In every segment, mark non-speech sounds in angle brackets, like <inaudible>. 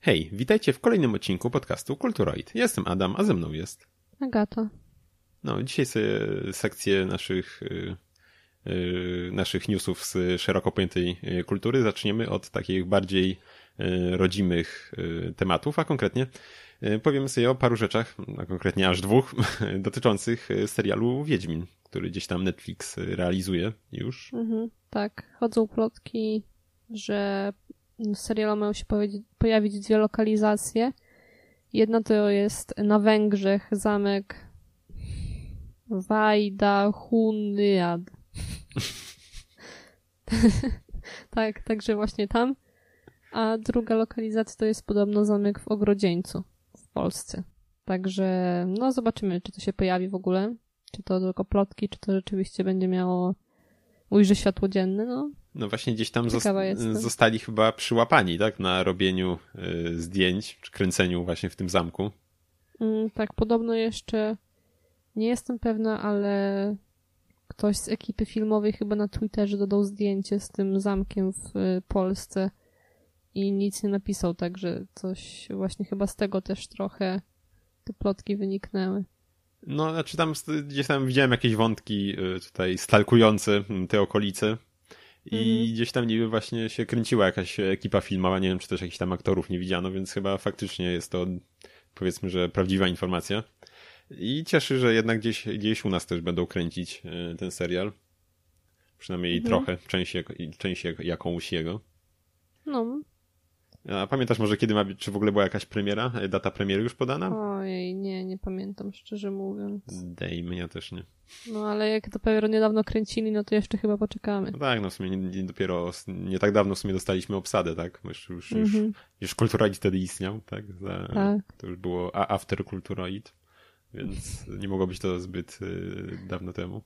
Hej, witajcie w kolejnym odcinku podcastu Kulturoid. Jestem Adam, a ze mną jest... Agata. No, dzisiaj sobie sekcję naszych, yy, yy, naszych newsów z szeroko pojętej y, kultury zaczniemy od takich bardziej yy, rodzimych y, tematów, a konkretnie y, powiemy sobie o paru rzeczach, a konkretnie aż dwóch, <laughs> dotyczących serialu Wiedźmin, który gdzieś tam Netflix realizuje już. Mhm, tak, chodzą plotki, że serialu mają się pojawić dwie lokalizacje. Jedna to jest na Węgrzech zamek Wajda Hunyad. <laughs> tak, także właśnie tam. A druga lokalizacja to jest podobno zamek w Ogrodzieńcu w Polsce. Także no zobaczymy, czy to się pojawi w ogóle. Czy to tylko plotki, czy to rzeczywiście będzie miało ujrzy światło dzienne. No, no właśnie gdzieś tam zostali chyba przyłapani, tak? Na robieniu y, zdjęć, czy kręceniu właśnie w tym zamku. Mm, tak, podobno jeszcze nie jestem pewna, ale ktoś z ekipy filmowej chyba na Twitterze dodał zdjęcie z tym zamkiem w y, Polsce i nic nie napisał, także coś właśnie chyba z tego też trochę te plotki wyniknęły. No, znaczy tam gdzieś tam widziałem jakieś wątki y, tutaj stalkujące te okolice i mhm. gdzieś tam niby właśnie się kręciła jakaś ekipa filmowa, nie wiem czy też jakichś tam aktorów nie widziano, więc chyba faktycznie jest to powiedzmy, że prawdziwa informacja. I cieszy, że jednak gdzieś, gdzieś u nas też będą kręcić e, ten serial. Przynajmniej mhm. trochę, część, część jakąś jego. No, a pamiętasz może kiedy ma być, czy w ogóle była jakaś premiera? Data premiery już podana? Ojej, nie, nie pamiętam, szczerze mówiąc. Dej, mnie też nie. No ale jak to dopiero niedawno kręcili, no to jeszcze chyba poczekamy. No tak, no w sumie nie, nie, dopiero, nie tak dawno w sumie dostaliśmy obsadę, tak? Już, już, mm -hmm. już, już Kulturoid wtedy istniał, tak? Za, tak. To już było After Kulturoid, więc nie mogło być to zbyt y, dawno temu.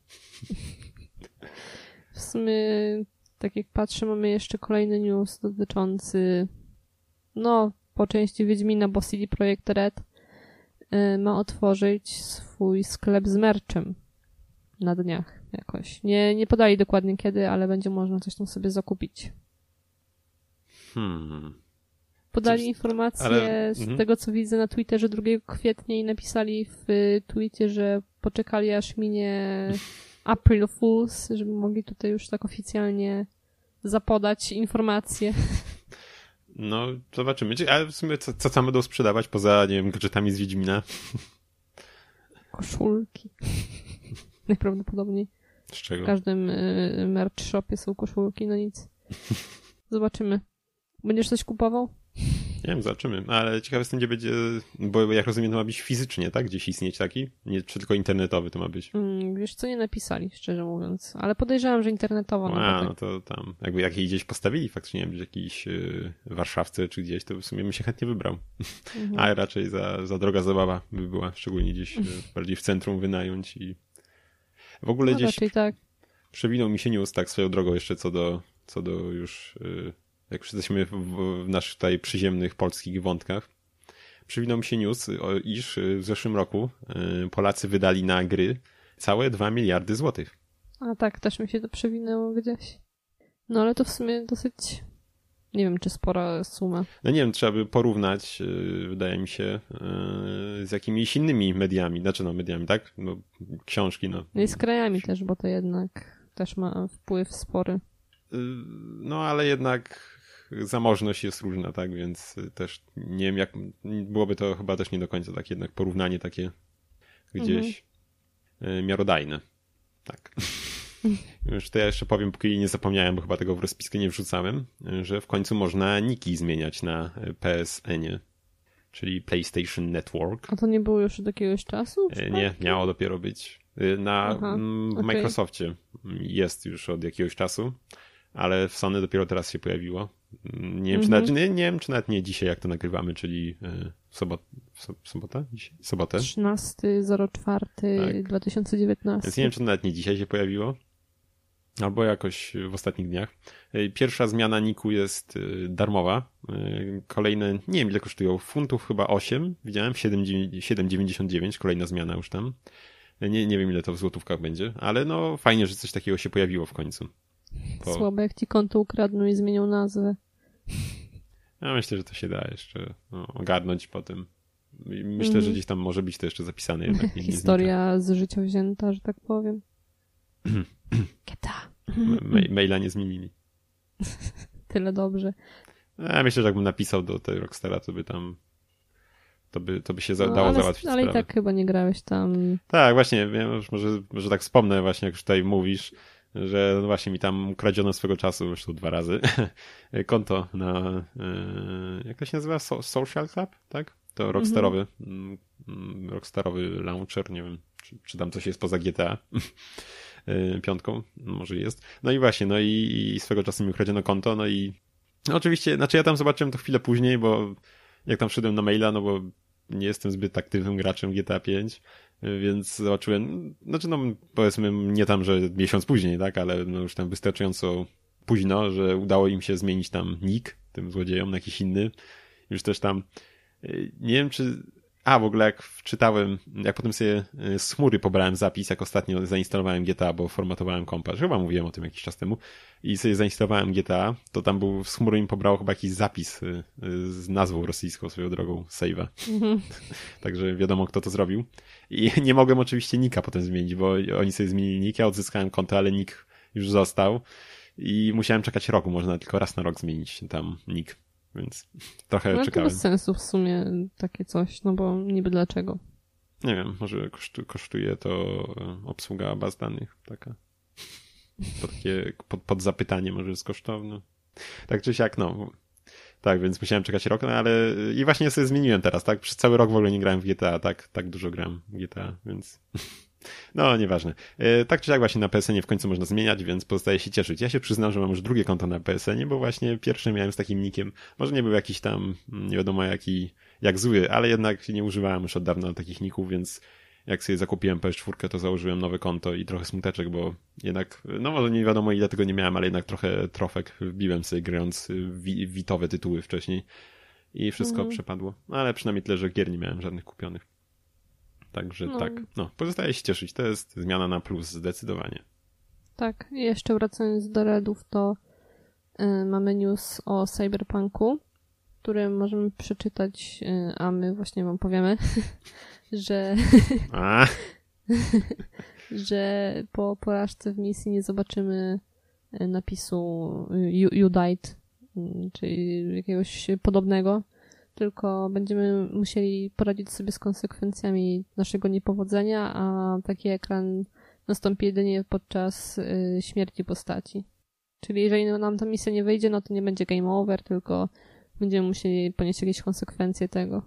W sumie, tak jak patrzę, mamy jeszcze kolejny news dotyczący no, po części Wiedźmina, bo CD Projekt Red y, ma otworzyć swój sklep z merczem na dniach jakoś. Nie, nie podali dokładnie kiedy, ale będzie można coś tam sobie zakupić. Hmm. Podali coś... informację ale... z mhm. tego, co widzę na Twitterze 2 kwietnia i napisali w tweetie, że poczekali aż minie <laughs> April Fools, żeby mogli tutaj już tak oficjalnie zapodać informacje. No, zobaczymy. Ale w sumie co, co tam będą sprzedawać poza, nie wiem, gadżetami z Wiedźmina? Koszulki. <laughs> Najprawdopodobniej. Z czego? W każdym y, merch shopie są koszulki, no nic. <laughs> Zobaczymy. Będziesz coś kupował? Nie wiem, zobaczymy. Ale ciekawe jestem, gdzie będzie, bo jak rozumiem, to ma być fizycznie, tak? Gdzieś istnieć taki? Nie, czy tylko internetowy to ma być? Mm, wiesz co, nie napisali, szczerze mówiąc. Ale podejrzewam, że internetowo. No, A, no to tam, jakby jak jej gdzieś postawili faktycznie, nie wiem, jakiś yy, Warszawce czy gdzieś, to w sumie bym się chętnie wybrał. Mhm. <laughs> A raczej za, za droga zabawa by była, szczególnie gdzieś yy, <laughs> bardziej w centrum wynająć i w ogóle no, gdzieś raczej tak. przewinął mi się news tak swoją drogą jeszcze co do, co do już... Yy, jak już jesteśmy w, w naszych tutaj przyziemnych polskich wątkach, przywinął mi się news, iż w zeszłym roku y, Polacy wydali na gry całe 2 miliardy złotych. A tak, też mi się to przewinęło gdzieś. No ale to w sumie dosyć, nie wiem, czy spora suma. No nie wiem, trzeba by porównać, y, wydaje mi się, y, z jakimiś innymi mediami, znaczy no mediami, tak? No, książki, no. no I z krajami też, bo to jednak też ma wpływ spory. No ale jednak zamożność jest różna, tak, więc też nie wiem jak, byłoby to chyba też nie do końca tak jednak porównanie takie gdzieś mhm. miarodajne. Tak. <laughs> Już to ja jeszcze powiem, póki nie zapomniałem, bo chyba tego w rozpiskę nie wrzucałem, że w końcu można niki zmieniać na PSN-ie, czyli PlayStation Network. A to nie było już od jakiegoś czasu? Nie, miało dopiero być. Na Aha, okay. Microsoftie jest już od jakiegoś czasu, ale w Sony dopiero teraz się pojawiło. Nie wiem, czy nawet, nie, nie wiem, czy nawet nie dzisiaj, jak to nagrywamy, czyli e, w, sobot, w sobotę? Dzisiaj? Sobotę? 13.04.2019. Tak. Więc nie wiem, czy to nawet nie dzisiaj się pojawiło, albo jakoś w ostatnich dniach. E, pierwsza zmiana Niku jest e, darmowa. Kolejne, nie wiem ile kosztują, funtów chyba 8, widziałem, 7,99, kolejna zmiana już tam. Nie, nie wiem ile to w złotówkach będzie, ale no fajnie, że coś takiego się pojawiło w końcu. Bo... Słabe jak ci konto ukradną i zmienią nazwę. Ja myślę, że to się da jeszcze no, ogarnąć potem. I Myślę, Mhm. że gdzieś tam może być to jeszcze zapisane jednak. Nie, nie Historia z życia wzięta, że tak powiem. <clears throat> Ma- maila nie zmienili. <laughs> Tyle dobrze. Ja myślę, że jakbym napisał do tej Rockstara, to by tam to by, to by się No, dało ale, załatwić ale i sprawę. tak chyba nie grałeś tam. Tak, właśnie, ja może, może tak wspomnę właśnie, jak już tutaj mówisz, że no właśnie mi tam ukradziono swego czasu, zresztą dwa razy, <laughs> konto na, e, jak to się nazywa? So, Social Club, tak? To rockstarowy, mm, mm, rockstarowy launcher, nie wiem, czy, czy tam coś jest poza GTA <laughs> e, piątką, może jest. No i właśnie, no i, i swego czasu mi ukradziono konto, no i no oczywiście, znaczy ja tam zobaczyłem to chwilę później, bo jak tam wszedłem na maila, no bo nie jestem zbyt aktywnym graczem GTA 5, więc zobaczyłem, znaczy no powiedzmy nie tam, że miesiąc później, tak, ale no już tam wystarczająco późno, że udało im się zmienić tam nick tym złodziejom na jakiś inny. Już też tam, y, nie wiem czy, a w ogóle jak wczytałem, jak potem sobie y, z chmury pobrałem zapis, jak ostatnio zainstalowałem GTA, bo formatowałem kompa, chyba mówiłem o tym jakiś czas temu i sobie zainstalowałem GTA, to tam był, z chmury mi pobrało chyba jakiś zapis y, z nazwą rosyjską swoją drogą, save'a. Mhm. <laughs> Także wiadomo, kto to zrobił. I <laughs> nie mogłem oczywiście nika potem zmienić, bo oni sobie zmienili nick, ja odzyskałem konto, ale nick już został. I musiałem czekać rok, można tylko raz na rok zmienić tam nick. Więc <laughs> trochę No czekałem. bez sensu w sumie takie coś, no bo niby dlaczego. Nie wiem, może kosztu, kosztuje to e, obsługa baz danych taka. <laughs> To takie pod, pod zapytanie może jest kosztowne. Tak czy siak, no. Tak, więc musiałem czekać rok, no ale i właśnie sobie zmieniłem teraz, tak? Przez cały rok w ogóle nie grałem w GTA, tak, tak dużo gram w GTA, więc <laughs> no, nieważne. E, Tak czy jak właśnie na PSN-ie w końcu można zmieniać, więc pozostaje się cieszyć. Ja się przyznam, że mam już drugie konto na PSN-ie, bo właśnie pierwsze miałem z takim nickiem. Może nie był jakiś tam, mm, nie wiadomo jaki, jak zły, ale jednak nie używałem już od dawna takich ników, więc jak sobie zakupiłem PS4, to założyłem nowe konto i trochę smuteczek, bo jednak, no może nie wiadomo ile tego nie miałem, ale jednak trochę trofek wbiłem sobie grając wi- witowe tytuły wcześniej i wszystko Mhm. przepadło. Ale przynajmniej tyle, że gier nie miałem żadnych kupionych. Także No. tak, no, pozostaje się cieszyć. To jest zmiana na plus, zdecydowanie. Tak, i jeszcze wracając do Redów, to y, mamy news o Cyberpunku, który możemy przeczytać, y, a my właśnie wam powiemy, <laughs> że, <laughs> <laughs> że po porażce w misji nie zobaczymy y, napisu you, you died, y, czyli jakiegoś podobnego, tylko będziemy musieli poradzić sobie z konsekwencjami naszego niepowodzenia, a taki ekran nastąpi jedynie podczas y, śmierci postaci. Czyli jeżeli nam ta misja nie wyjdzie, no to nie będzie game over, tylko będziemy musieli ponieść jakieś konsekwencje tego.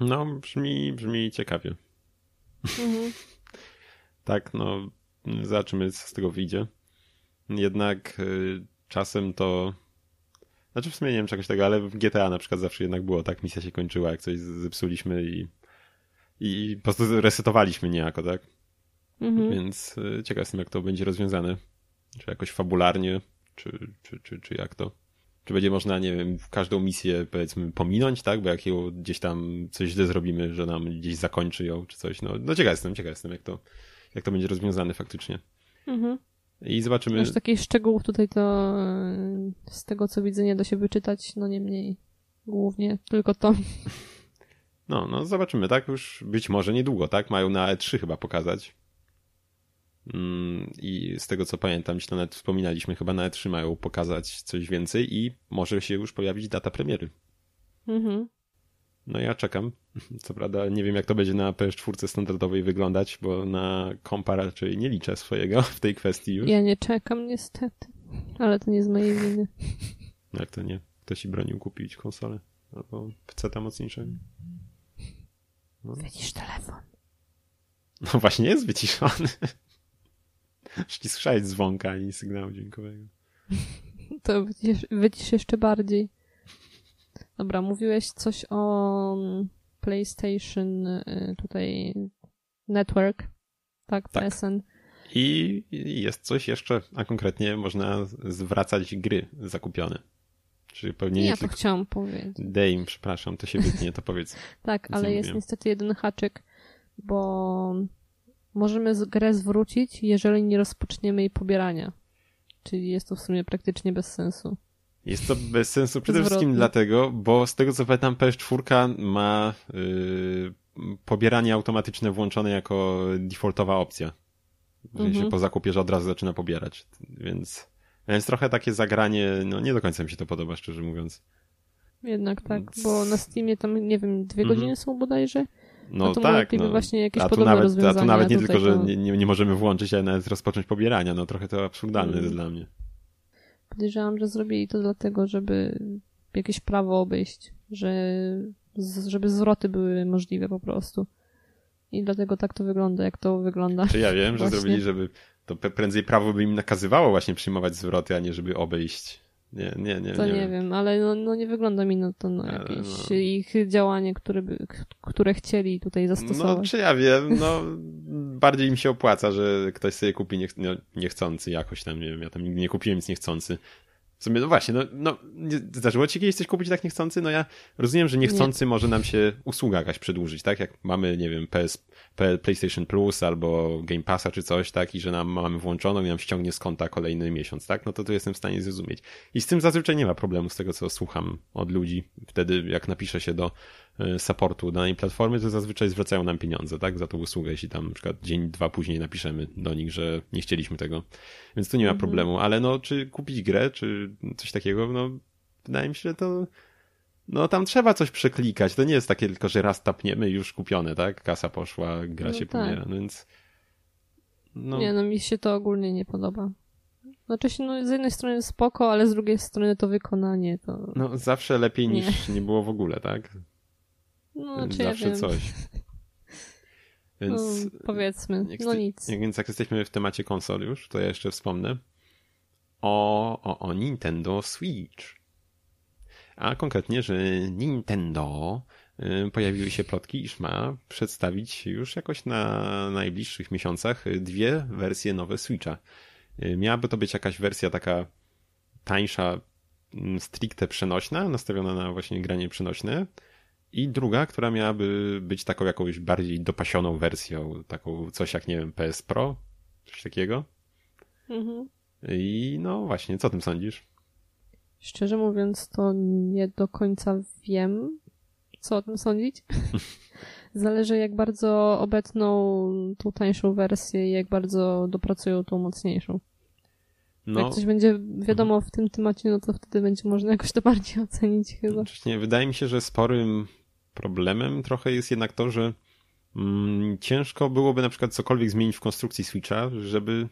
No, brzmi, brzmi ciekawie. <laughs> Tak, no, zobaczymy, co z tego wyjdzie. Jednak y, czasem to. Znaczy, w sumie nie wiem czegoś tego, ale w GTA na przykład zawsze jednak było tak, misja się kończyła, jak coś zepsuliśmy i, i po prostu resetowaliśmy niejako, tak? Mhm. Więc y, ciekaw jestem, jak to będzie rozwiązane. Czy jakoś fabularnie, czy, czy, czy, czy jak to. Czy będzie można, nie wiem, każdą misję powiedzmy pominąć, tak? Bo jak ją gdzieś tam coś źle zrobimy, że nam gdzieś zakończy ją, czy coś. No, no ciekaw jestem, ciekaw jestem, jak to, jak to będzie rozwiązane faktycznie. Mhm. I zobaczymy. Aż takich szczegółów tutaj to y, z tego co widzę nie da się wyczytać, no niemniej głównie tylko to. <laughs> No, no zobaczymy, tak? Już być może niedługo, tak? Mają na E3 chyba pokazać. Mm, I z tego co pamiętam, to nawet wspominaliśmy, chyba na E3 mają pokazać coś więcej i może się już pojawić data premiery. Mhm. No ja czekam. <laughs> Co prawda nie wiem jak to będzie na PS4 standardowej wyglądać, bo na kompa raczej nie liczę swojego <laughs> w tej kwestii już. Ja nie czekam niestety, ale to nie z mojej winy. No Jak to nie? Ktoś ci bronił kupić konsolę albo PC mocniejszego. No. Widzisz telefon. no właśnie jest wyciszony. Słyszałeś dzwonka ani sygnału dźwiękowego. <laughs> To wycisz, wycisz jeszcze bardziej. Dobra, mówiłeś coś o PlayStation y, tutaj Network. Tak, Tak. PSN. I jest coś jeszcze, a konkretnie można zwracać gry zakupione. Czyli pewnie nie Ja to tylko... chciałam powiedzieć. Dame, przepraszam, to się wytnie, to powiedz. <laughs> Tak, ale jest niestety jeden haczyk, bo możemy grę zwrócić, jeżeli nie rozpoczniemy jej pobierania. Czyli jest to w sumie praktycznie bez sensu. Jest to bez sensu przede wszystkim dlatego, bo z tego co pamiętam PS4 ma yy, pobieranie automatyczne włączone jako defaultowa opcja. Sensie mhm. po zakupie, że od razu zaczyna pobierać. Więc, więc trochę takie zagranie, no nie do końca mi się to podoba, szczerze mówiąc. Jednak tak, bo na Steamie tam, nie wiem, dwie mhm. godziny są bodajże. No, no to tak, no. właśnie jakieś a tu nawet, A tu nawet nie tylko, to... że nie, nie, możemy włączyć, ale nawet rozpocząć pobierania. No trochę to absurdalne mm. jest dla mnie. Podejrzewam, że zrobili to dlatego, żeby jakieś prawo obejść, że żeby zwroty były możliwe po prostu. I dlatego tak to wygląda, jak to wygląda. Czy ja wiem, <laughs> właśnie. że zrobili, żeby to prędzej prawo by im nakazywało właśnie przyjmować zwroty, a nie żeby obejść nie, nie, nie. To nie, nie wiem, ale no, no nie wygląda mi na to na jakieś no. ich działanie, które, by, które chcieli tutaj zastosować. No, czy ja wiem, no bardziej mi się opłaca, że ktoś sobie kupi niech, no, niechcący jakoś tam, nie wiem, ja tam nigdy nie kupiłem nic niechcący. W sumie, no właśnie, no, no zdarzyło ci kiedyś coś kupić tak niechcący? No ja rozumiem, że niechcący nie. może nam się usługa jakaś przedłużyć, tak? Jak mamy, nie wiem, PS, PlayStation Plus albo Game Passa czy coś, tak? I że nam mamy włączoną i nam ściągnie z konta kolejny miesiąc, tak? No to to jestem w stanie zrozumieć. I z tym zazwyczaj nie ma problemu z tego, co słucham od ludzi. Wtedy, jak napiszę się do supportu danej platformy, to zazwyczaj zwracają nam pieniądze, tak, za tą usługę, jeśli tam na przykład dzień, dwa później napiszemy do nich, że nie chcieliśmy tego. Więc tu nie ma mhm. problemu, ale no, czy kupić grę, czy coś takiego, no, wydaje mi się, że to no tam trzeba coś przeklikać. To nie jest takie tylko, że raz tapniemy i już kupione, tak? Kasa poszła, gra no się tak. no więc... No. Nie, no mi się to ogólnie nie podoba. Znaczy się, no z jednej strony spoko, ale z drugiej strony to wykonanie to... No zawsze lepiej niż nie, nie było w ogóle, tak? No, czy Zawsze ja coś. <laughs> Więc, no, powiedzmy, no nic. Więc jak jesteśmy w temacie konsol już, to ja jeszcze wspomnę o, o, o Nintendo Switch. A konkretnie, że Nintendo y, pojawiły się plotki, iż ma przedstawić już jakoś na najbliższych miesiącach dwie wersje nowe Switcha. Y, miałaby to być jakaś wersja taka tańsza, mm, stricte przenośna, nastawiona na właśnie granie przenośne, i druga, która miałaby być taką jakąś bardziej dopasioną wersją, taką coś jak, nie wiem, PS Pro, coś takiego. Mhm. I no właśnie, co o tym sądzisz? Szczerze mówiąc, to nie do końca wiem, co o tym sądzić. <laughs> Zależy, jak bardzo obetną tą tańszą wersję i jak bardzo dopracują tą mocniejszą. No. Jak coś będzie wiadomo w tym temacie, no to wtedy będzie można jakoś to bardziej ocenić chyba. Znaczy, wydaje mi się, że sporym problemem trochę jest jednak to, że mm, ciężko byłoby na przykład cokolwiek zmienić w konstrukcji Switcha, żeby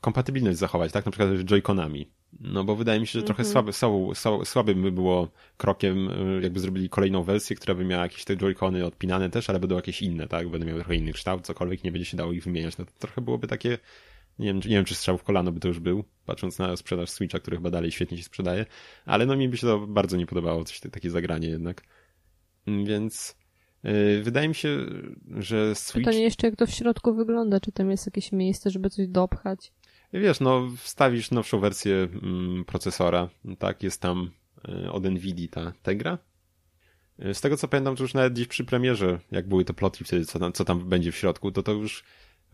kompatybilność zachować, tak? Na przykład z Joy-Conami. No bo wydaje mi się, że trochę -hmm. słaby, słaby, słabym by było krokiem, y, jakby zrobili kolejną wersję, która by miała jakieś te Joy-Cony odpinane też, ale będą jakieś inne, tak? Będą miały trochę inny kształt, cokolwiek, nie będzie się dało ich wymieniać. No to trochę byłoby takie, nie wiem, nie wiem czy strzał w kolano by to już był, patrząc na sprzedaż Switcha, który chyba dalej świetnie się sprzedaje, ale no mi by się to bardzo nie podobało, coś takie zagranie jednak. Więc yy, wydaje mi się, że Switch... Pytanie jeszcze, jak to w środku wygląda, czy tam jest jakieś miejsce, żeby coś dopchać? Wiesz, no wstawisz nowszą wersję mm, procesora, tak, jest tam y, od Nvidia ta Tegra. Y, z tego co pamiętam, to już nawet gdzieś przy premierze, jak były te plotki wtedy, co tam, co tam będzie w środku, to to już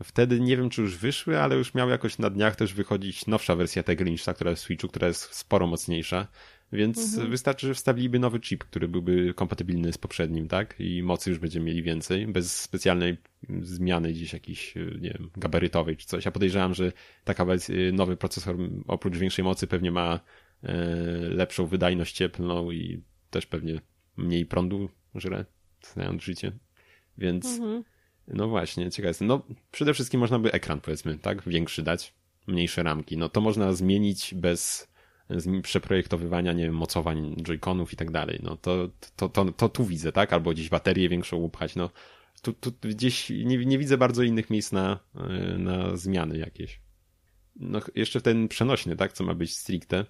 wtedy nie wiem, czy już wyszły, ale już miał jakoś na dniach też wychodzić nowsza wersja ta, która jest w Switchu, która jest sporo mocniejsza. Więc mhm. wystarczy, że wstawiliby nowy chip, który byłby kompatybilny z poprzednim, tak? I mocy już będziemy mieli więcej, bez specjalnej zmiany gdzieś jakiejś, nie wiem, gabarytowej czy coś. Ja podejrzewam, że taka nowy procesor oprócz większej mocy pewnie ma e, lepszą wydajność cieplną i też pewnie mniej prądu żre, znając życie. Więc mhm. no właśnie, ciekawe jest. No przede wszystkim można by ekran powiedzmy, tak? Większy dać, mniejsze ramki. No to można zmienić bez przeprojektowywania, nie wiem, mocowań joyconów i tak dalej. No to, to, to, to tu widzę, tak? Albo gdzieś baterię większą upchać, no. Tu, tu gdzieś nie, nie widzę bardzo innych miejsc na, e, na zmiany jakieś. No jeszcze ten przenośny, tak? Co ma być stricte.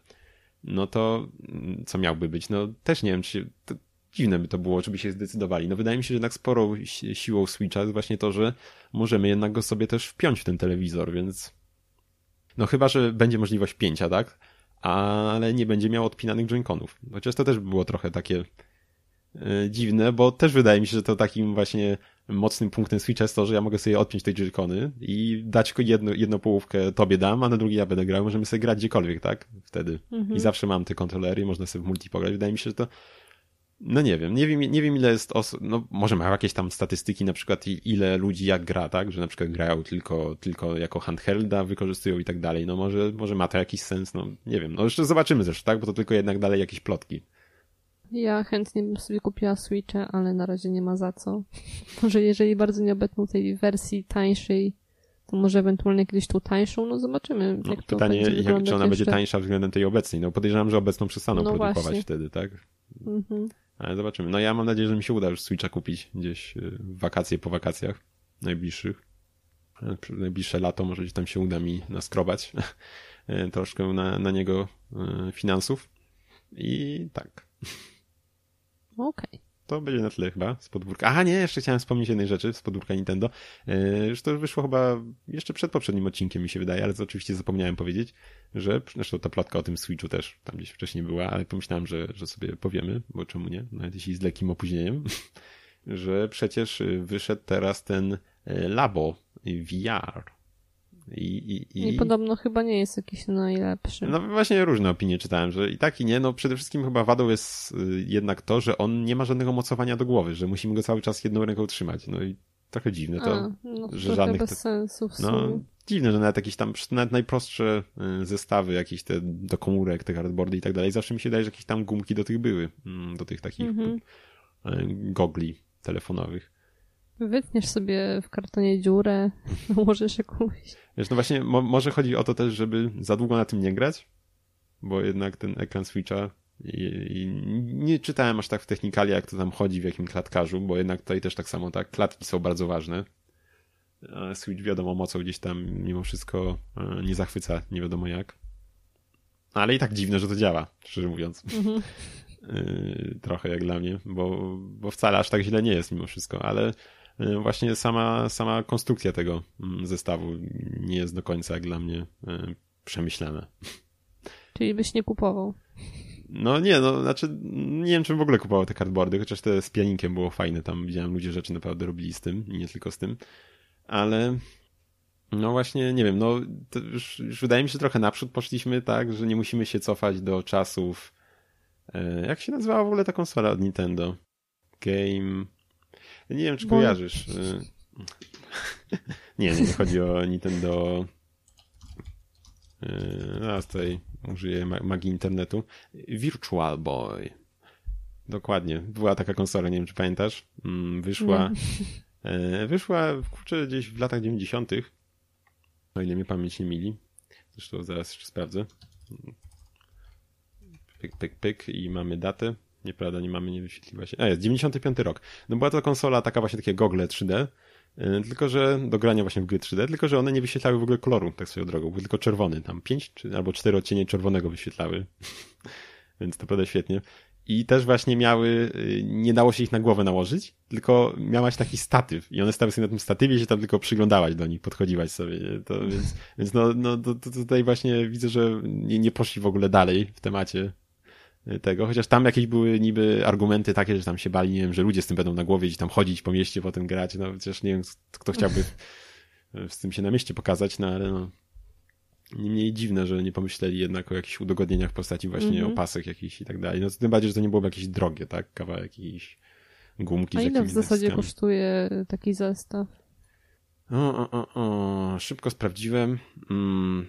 No to mm, co miałby być? No też nie wiem, czy się, dziwne by to było, żeby się zdecydowali. No wydaje mi się, że jednak sporą siłą Switcha jest właśnie to, że możemy jednak go sobie też wpiąć w ten telewizor, więc no chyba, że będzie możliwość pięcia, tak? Ale nie będzie miał odpinanych joyconów. Chociaż to też by było trochę takie e, dziwne, bo też wydaje mi się, że to takim właśnie mocnym punktem Switcha jest to, że ja mogę sobie odpiąć te joycony i dać tylko jedno, jedną połówkę tobie dam, a na drugi ja będę grał. Możemy sobie grać gdziekolwiek, tak? Wtedy. Mhm. I zawsze mam te kontrolery, można sobie w multi pograć. Wydaje mi się, że to no nie wiem, nie wiem, nie wiem ile jest osób, no może mają jakieś tam statystyki, na przykład ile ludzi jak gra, tak, że na przykład grają tylko, tylko jako handhelda, wykorzystują i tak dalej, no może, może ma to jakiś sens, no nie wiem, no jeszcze zobaczymy zresztą, tak, bo to tylko jednak dalej jakieś plotki. Ja chętnie bym sobie kupiła Switcha, ale na razie nie ma za co. <laughs> Może jeżeli bardzo nie obetną tej wersji tańszej, to może ewentualnie kiedyś tą tańszą, no zobaczymy. No, pytanie, jak, czy ona będzie tańsza względem tej obecnej. No podejrzewam, że obecną przestaną no produkować właśnie. wtedy, tak? Mhm. Ale zobaczymy. No ja mam nadzieję, że mi się uda już Switcha kupić gdzieś y, w wakacje, po wakacjach najbliższych. Najbliższe lato może gdzieś tam się uda mi naskrobać <laughs> troszkę na, na niego y, finansów. I tak. Okej. Okay. To będzie na tyle chyba z podwórka. Aha, nie, jeszcze chciałem wspomnieć jednej rzeczy z podwórka Nintendo. Yy, że to wyszło chyba jeszcze przed poprzednim odcinkiem, mi się wydaje, ale to oczywiście zapomniałem powiedzieć, że zresztą ta plotka o tym Switchu też tam gdzieś wcześniej była, ale pomyślałem, że, że sobie powiemy, bo czemu nie, nawet jeśli z lekkim opóźnieniem, <laughs> że przecież wyszedł teraz ten e, Labo VR i, i, i... I podobno chyba nie jest jakiś najlepszy. No właśnie różne opinie czytałem, że i tak i nie. No przede wszystkim chyba wadą jest y, jednak to, że on nie ma żadnego mocowania do głowy, że musimy go cały czas jedną ręką trzymać. No i trochę dziwne to, A, no, że żadnych... bez sensu w No, dziwne, że nawet jakieś tam, nawet najprostsze y, zestawy, jakieś te do komórek, te hardboardy i tak dalej, zawsze mi się daje, że jakieś tam gumki do tych były, mm, do tych takich mm -hmm. gogli telefonowych. Wytniesz sobie w kartonie dziurę, <laughs> możesz jakąś. Wiesz, no właśnie, mo może chodzi o to też, żeby za długo na tym nie grać, bo jednak ten ekran Switcha i, i nie czytałem aż tak w technikali, jak to tam chodzi, w jakim klatkarzu, bo jednak tutaj też tak samo, tak, klatki są bardzo ważne. A Switch wiadomo mocą gdzieś tam mimo wszystko e, nie zachwyca, nie wiadomo jak. Ale i tak dziwne, że to działa, szczerze mówiąc. Mhm. <laughs> E, trochę jak dla mnie, bo, bo wcale aż tak źle nie jest mimo wszystko, ale właśnie sama, sama konstrukcja tego mm, zestawu nie jest do końca jak dla mnie e, przemyślana. Czyli byś nie kupował? No nie, no znaczy nie wiem, czym w ogóle kupował te cardboardy, chociaż te z pianinkiem było fajne, tam widziałem ludzie rzeczy naprawdę robili z tym i nie tylko z tym, ale no właśnie, nie wiem, no już, już, wydaje mi się trochę naprzód poszliśmy, tak, że nie musimy się cofać do czasów e, jak się nazywała w ogóle ta konsola od Nintendo? Game... Nie wiem, czy Bo... kojarzysz. Y, nie, nie chodzi o Nintendo. Teraz tutaj użyję magii internetu. Virtual Boy. Dokładnie. Była taka konsola, nie wiem, czy pamiętasz. Mm, wyszła. Nie. Wyszła, kurczę, gdzieś w latach 90. O ile mnie pamięć nie mili. Zresztą zaraz jeszcze sprawdzę. Pyk, pyk, pyk i mamy datę. Nieprawda, nie mamy, nie wyświetliła się. A jest, 95 rok. No była to konsola taka właśnie takie gogle 3D, y, tylko że do grania właśnie w gry 3D, tylko że one nie wyświetlały w ogóle koloru, tak swoją drogą, był tylko czerwony, tam 5 czy, albo 4 odcienie czerwonego wyświetlały, <laughs> więc to naprawdę świetnie. I też właśnie miały, y, nie dało się ich na głowę nałożyć, tylko miałaś taki statyw i one stały sobie na tym statywie się tam tylko przyglądałaś do nich, podchodziłaś sobie, nie? To, więc, więc no, no to, to tutaj właśnie widzę, że nie, nie poszli w ogóle dalej w temacie tego, chociaż tam jakieś były niby argumenty takie, że tam się bali, nie wiem, że ludzie z tym będą na głowie gdzieś tam chodzić po mieście, potem grać, no chociaż nie wiem, kto chciałby z tym się na mieście pokazać, no ale no niemniej dziwne, że nie pomyśleli jednak o jakichś udogodnieniach w postaci właśnie mm -hmm. opasek jakichś i tak dalej. No tym bardziej, że to nie byłoby jakieś drogie, tak? Kawałek jakiś gumki A ile w zasadzie kosztuje taki zestaw? O, o, o, o. Szybko sprawdziłem. Mm.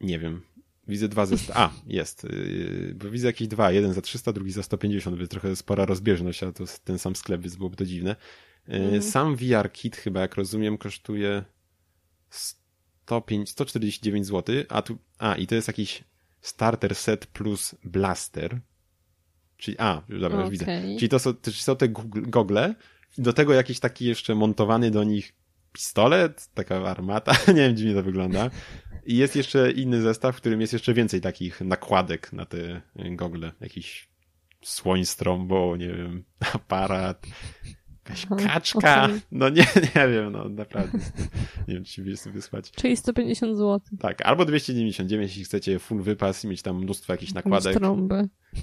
Nie wiem. Widzę dwa zestawy. A, jest. Yy, bo widzę jakieś dwa. Jeden za 300, drugi za 150, więc trochę spora rozbieżność, a to ten sam sklep, więc byłoby to dziwne. Yy, mm. Sam VR Kit chyba, jak rozumiem, kosztuje 105, 149 zł, a tu, a i to jest jakiś starter set plus blaster. Czyli, a, już dobra, okay. już widzę. Czyli to są, to są te gogle, do tego jakiś taki jeszcze montowany do nich pistolet, taka armata, <laughs> nie wiem, dziwnie to wygląda. I jest jeszcze inny zestaw, w którym jest jeszcze więcej takich nakładek na te gogle. Jakiś słoń trąbą, nie wiem, aparat, jakaś kaczka. No nie, <laughs> nie wiem, no naprawdę. Nie wiem, czy ci wysłać. Czyli 150 zł. Tak, albo 299, jeśli chcecie full wypas i mieć tam mnóstwo jakichś nakładek. Trąbę. <laughs>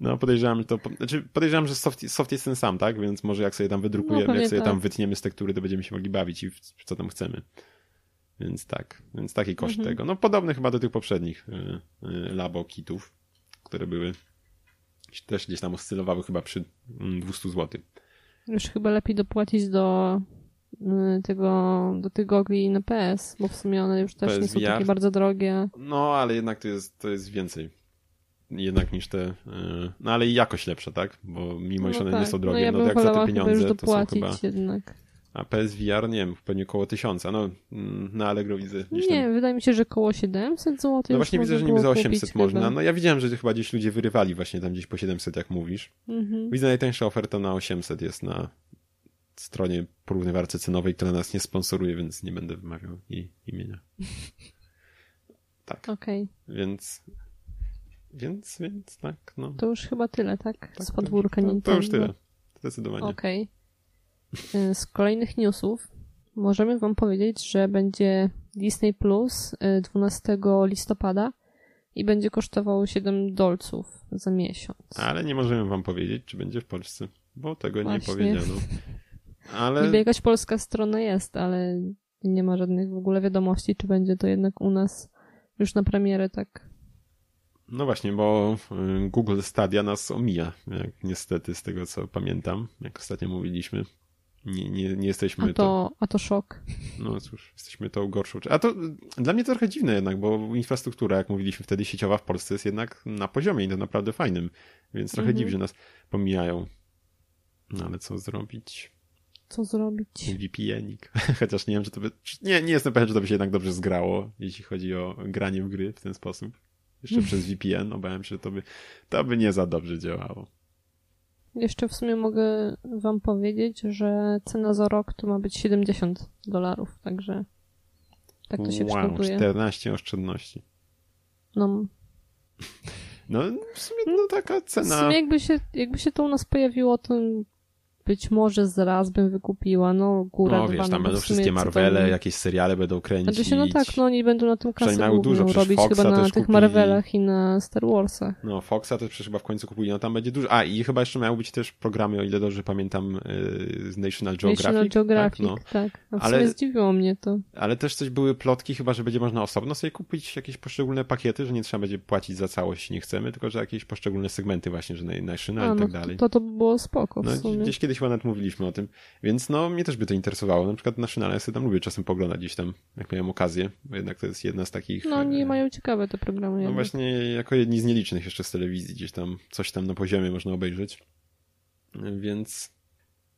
No podejrzewam, że to, znaczy podejrzewam, że soft, soft jest ten sam, tak? Więc może jak sobie tam wydrukujemy, No, jak sobie tak. tam wytniemy z tektury, to będziemy się mogli bawić i w, co tam chcemy. Więc tak, więc taki koszt Mhm. tego. No podobny chyba do tych poprzednich y, y, labo kitów, które były też gdzieś tam oscylowały chyba przy mm, 200 zł. Już chyba lepiej dopłacić do y, tego, do tych gogli na PS, bo w sumie one już też nie są takie bardzo drogie. No, ale jednak to jest, to jest więcej. Jednak niż te. y, No ale i jakość lepsza, tak? Bo mimo, że no one tak. nie są no drogie, ja no, bym to jak za te pieniądze to są chyba. jednak. A PSVR, nie wiem, pewnie około tysiąca. No, mm, na Allegro widzę gdzieś tam. Nie, wydaje mi się, że koło 700 zł. No właśnie widzę, że niby za 800 chyba. można. No ja widziałem, że chyba gdzieś ludzie wyrywali właśnie tam gdzieś po 700, jak mówisz. Mhm. Widzę najtańsza oferta na 800 jest na stronie porównywarce cenowej, która nas nie sponsoruje, więc nie będę wymawiał jej imienia. <laughs> Tak, Okej, więc więc, więc tak, no. to już chyba tyle, tak? Tak, Z to podwórka to, Nintendo. to już tyle. Zdecydowanie. Okej. Y, Z kolejnych newsów możemy wam powiedzieć, że będzie Disney Plus y, 12 listopada i będzie kosztował 7 dolców za miesiąc. Ale nie możemy wam powiedzieć, czy będzie w Polsce, bo tego nie Właśnie. powiedziano. Ale Niby jakaś polska strona jest, ale nie ma żadnych w ogóle wiadomości, czy będzie to jednak u nas już na premierę tak. no właśnie, bo y, Google Stadia nas omija, jak niestety z tego co pamiętam, jak ostatnio mówiliśmy. Nie, nie, nie jesteśmy A to, a to szok. No cóż, jesteśmy tą gorszą. A to y, dla mnie to trochę dziwne jednak, bo infrastruktura, jak mówiliśmy wtedy, sieciowa w Polsce jest jednak na poziomie i to naprawdę fajnym, więc trochę Mhm. dziw, że nas pomijają. No ale co zrobić? Co zrobić? VPN-ik. <laughs> Chociaż nie wiem, czy to by... Nie, nie jestem pewien, czy to by się jednak dobrze zgrało, jeśli chodzi o granie w gry w ten sposób. Jeszcze <laughs> przez VPN, obawiam się, że to by, to by nie za dobrze działało. Jeszcze w sumie mogę wam powiedzieć, że cena za rok to ma być 70 dolarów, także tak to się wow, kształtuje. 14 oszczędności. No, No, w sumie no taka w cena... sumie jakby się, jakby się to u nas pojawiło, to być może zaraz bym wykupiła, no góra No wiesz, tam będą wszystkie Marvele, jakieś seriale będą kręcić. Znaczy się, no tak, no oni będą na tym kasę mają dużo, robić Foxa chyba na też tych kupili. Marvelach i na Star Warsach. No, Foxa to przecież chyba w końcu kupili, no tam będzie dużo. A, i chyba jeszcze miały być też programy, o ile dobrze pamiętam, yy, z National Geographic. National Geographic, Tak, no. tak. W Ale- sumie zdziwiło mnie to. Ale też coś były plotki chyba, że będzie można osobno sobie kupić jakieś poszczególne pakiety, że nie trzeba będzie płacić za całość, nie chcemy, tylko że jakieś poszczególne segmenty właśnie, że na- National A, i no tak dalej. to, to by było spoko w No, sumie. gdzieś kiedyś chyba nawet mówiliśmy o tym, więc no mnie też by to interesowało. Na przykład National ja sobie tam lubię czasem poglądać gdzieś tam, jak miałem okazję, bo jednak to jest jedna z takich... No nie mają ciekawe te programy. No jednak. właśnie, jako jedni z nielicznych jeszcze z telewizji, gdzieś tam coś tam na poziomie można obejrzeć. Więc,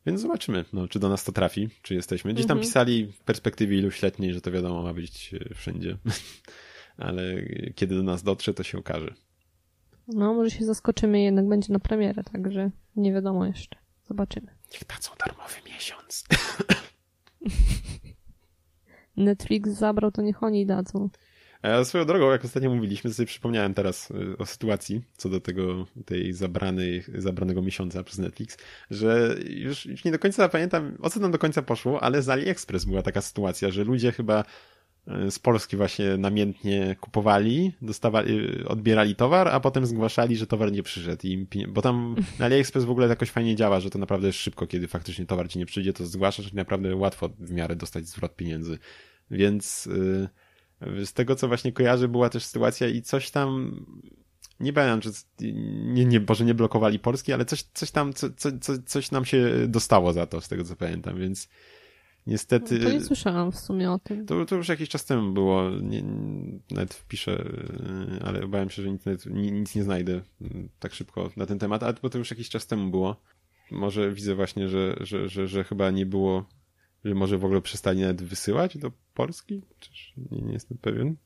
więc zobaczymy, no, czy do nas to trafi, czy jesteśmy. Gdzieś tam Mhm. pisali w perspektywie iluśletniej, że to wiadomo ma być e, wszędzie. <laughs> Ale kiedy do nas dotrze, to się okaże. No, może się zaskoczymy jednak będzie na premierę, także nie wiadomo jeszcze. Zobaczymy. Niech dadzą darmowy miesiąc. <laughs> Netflix zabrał, to niech oni dadzą. A swoją drogą, jak ostatnio mówiliśmy, to sobie przypomniałem teraz y, o sytuacji co do tego, tej zabranej, zabranego miesiąca przez Netflix, że już, już nie do końca pamiętam, o co tam do końca poszło, ale z AliExpress była taka sytuacja, że ludzie chyba z Polski właśnie namiętnie kupowali, dostawali, y, odbierali towar, a potem zgłaszali, że towar nie przyszedł. I bo tam <laughs> na AliExpress w ogóle jakoś fajnie działa, że to naprawdę jest szybko, kiedy faktycznie towar ci nie przyjdzie, to zgłaszasz i naprawdę łatwo w miarę dostać zwrot pieniędzy. Więc... y, z tego, co właśnie kojarzę, była też sytuacja i coś tam. Nie pamiętam, czy nie, nie, Boże, nie blokowali Polski, ale coś, coś tam, co, co, coś nam się dostało za to, z tego co pamiętam, więc niestety. To nie słyszałam w sumie o tym. To, to już jakiś czas temu było. Nie, nawet wpiszę, yy, ale obawiam się, że nic, nic nie znajdę yy, tak szybko na ten temat, ale bo to już jakiś czas temu było. Może widzę właśnie, że, że, że, że chyba nie było, że może w ogóle przestali nawet wysyłać do Polski? Czyż nie, nie jestem pewien.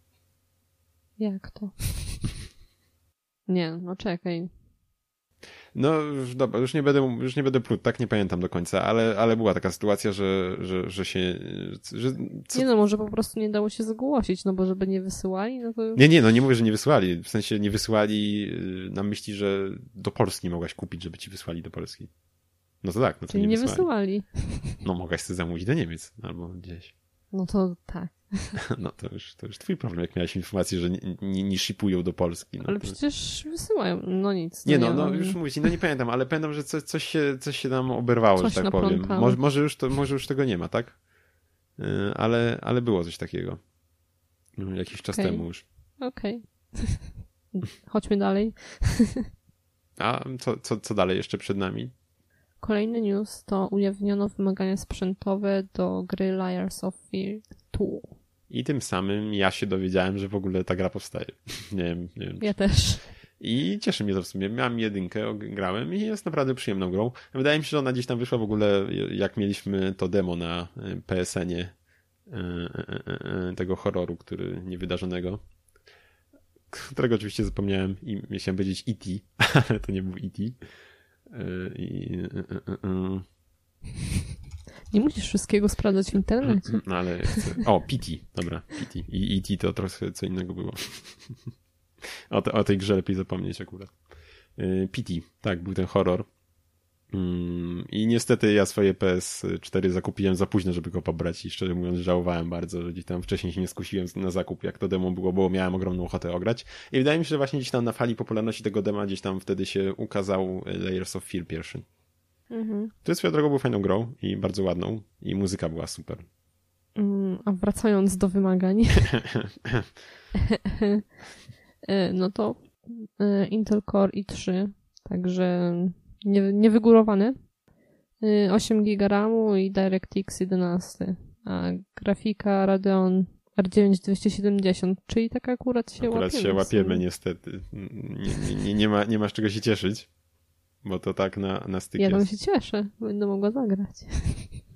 Jak to? <laughs> Nie, no czekaj. No już dobra, już nie będę, już nie będę plótł, tak nie pamiętam do końca, ale, ale była taka sytuacja, że, że, że się, że, co, Nie no, może po prostu nie dało się zgłosić, no bo żeby nie wysyłali, no to. Nie, nie, no nie mówię, że nie wysyłali. W sensie nie wysyłali yy, na myśli, że do Polski mogłaś kupić, żeby ci wysłali do Polski. No to tak, no to Czyli nie, nie wysłali. wysyłali. No mogłaś sobie zamówić do Niemiec albo gdzieś. No to tak. <laughs> No to już, to już twój problem, jak miałeś informację, że nie, nie, nie shipują do Polski. No ale to... przecież wysyłają, no nic. Nie no, no, no mam. już mówić, no nie pamiętam, ale pamiętam, że coś, coś, się, coś się tam oberwało, Coś że tak powiem. Może, może, już to, może już tego nie ma, tak? Yy, Ale, ale było coś takiego. No, Jakiś czas Okej. temu już. Okej. <laughs> Chodźmy dalej. A co, co, co dalej jeszcze przed nami? Kolejny news to ujawniono wymagania sprzętowe do gry Liars of Fear 2. I tym samym ja się dowiedziałem, że w ogóle ta gra powstaje. <laughs> nie wiem, nie wiem. Ja też. I cieszy mnie to w sumie. Miałem jedynkę, grałem i jest naprawdę przyjemną grą. Wydaje mi się, że ona gdzieś tam wyszła w ogóle, jak mieliśmy to demo na y, PSN-ie y, y, tego horroru, który niewydarzonego. Którego oczywiście zapomniałem i miałem powiedzieć E.T., <laughs> ale to nie był E.T. Y, y, y. Nie musisz wszystkiego sprawdzać w internecie. No ale chcę... O, PT, dobra. I E.T. to trochę co innego było. <laughs> O, te, o tej grze lepiej zapomnieć akurat. Y, PT, tak, był ten horror. Mm, I niestety ja swoje PS4 zakupiłem za późno, żeby go pobrać i szczerze mówiąc żałowałem bardzo, że gdzieś tam wcześniej się nie skusiłem na zakup, jak to demo było, bo miałem ogromną ochotę ograć. I wydaje mi się, że właśnie gdzieś tam na fali popularności tego dema gdzieś tam wtedy się ukazał Layers of Fear pierwszy. Mhm. Który swoją drogą był fajną grą i bardzo ładną i muzyka była super. Mm, A wracając do wymagań, <laughs> e, no to e, Intel Core i3, także nie, niewygórowany, E, 8 GB RAMu i DirectX 11, a grafika Radeon R9 270, czyli tak akurat się Akurat łapiemy. się łapiemy niestety. Nie, nie, nie, ma, nie masz czego się cieszyć, bo to tak na, na styk Ja tam się cieszę, będę mogła zagrać. <laughs>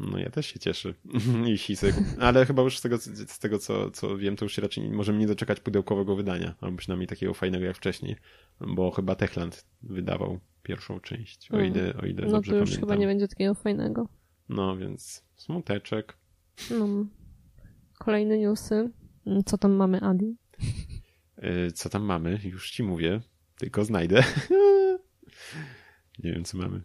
No ja też się cieszę. <laughs> Jeśli sobie... Ale chyba już z tego, z tego co, co wiem, to już się raczej możemy nie doczekać pudełkowego wydania, albo przynajmniej takiego fajnego jak wcześniej, bo chyba Techland wydawał pierwszą część, o Mm. ile, o ile No dobrze to już pamiętam. chyba nie będzie takiego fajnego. No więc smuteczek. No. Kolejne newsy. Mm, Co tam mamy, Adi? Yy, Co tam mamy? Już ci mówię, tylko znajdę. <laughs> nie wiem co mamy.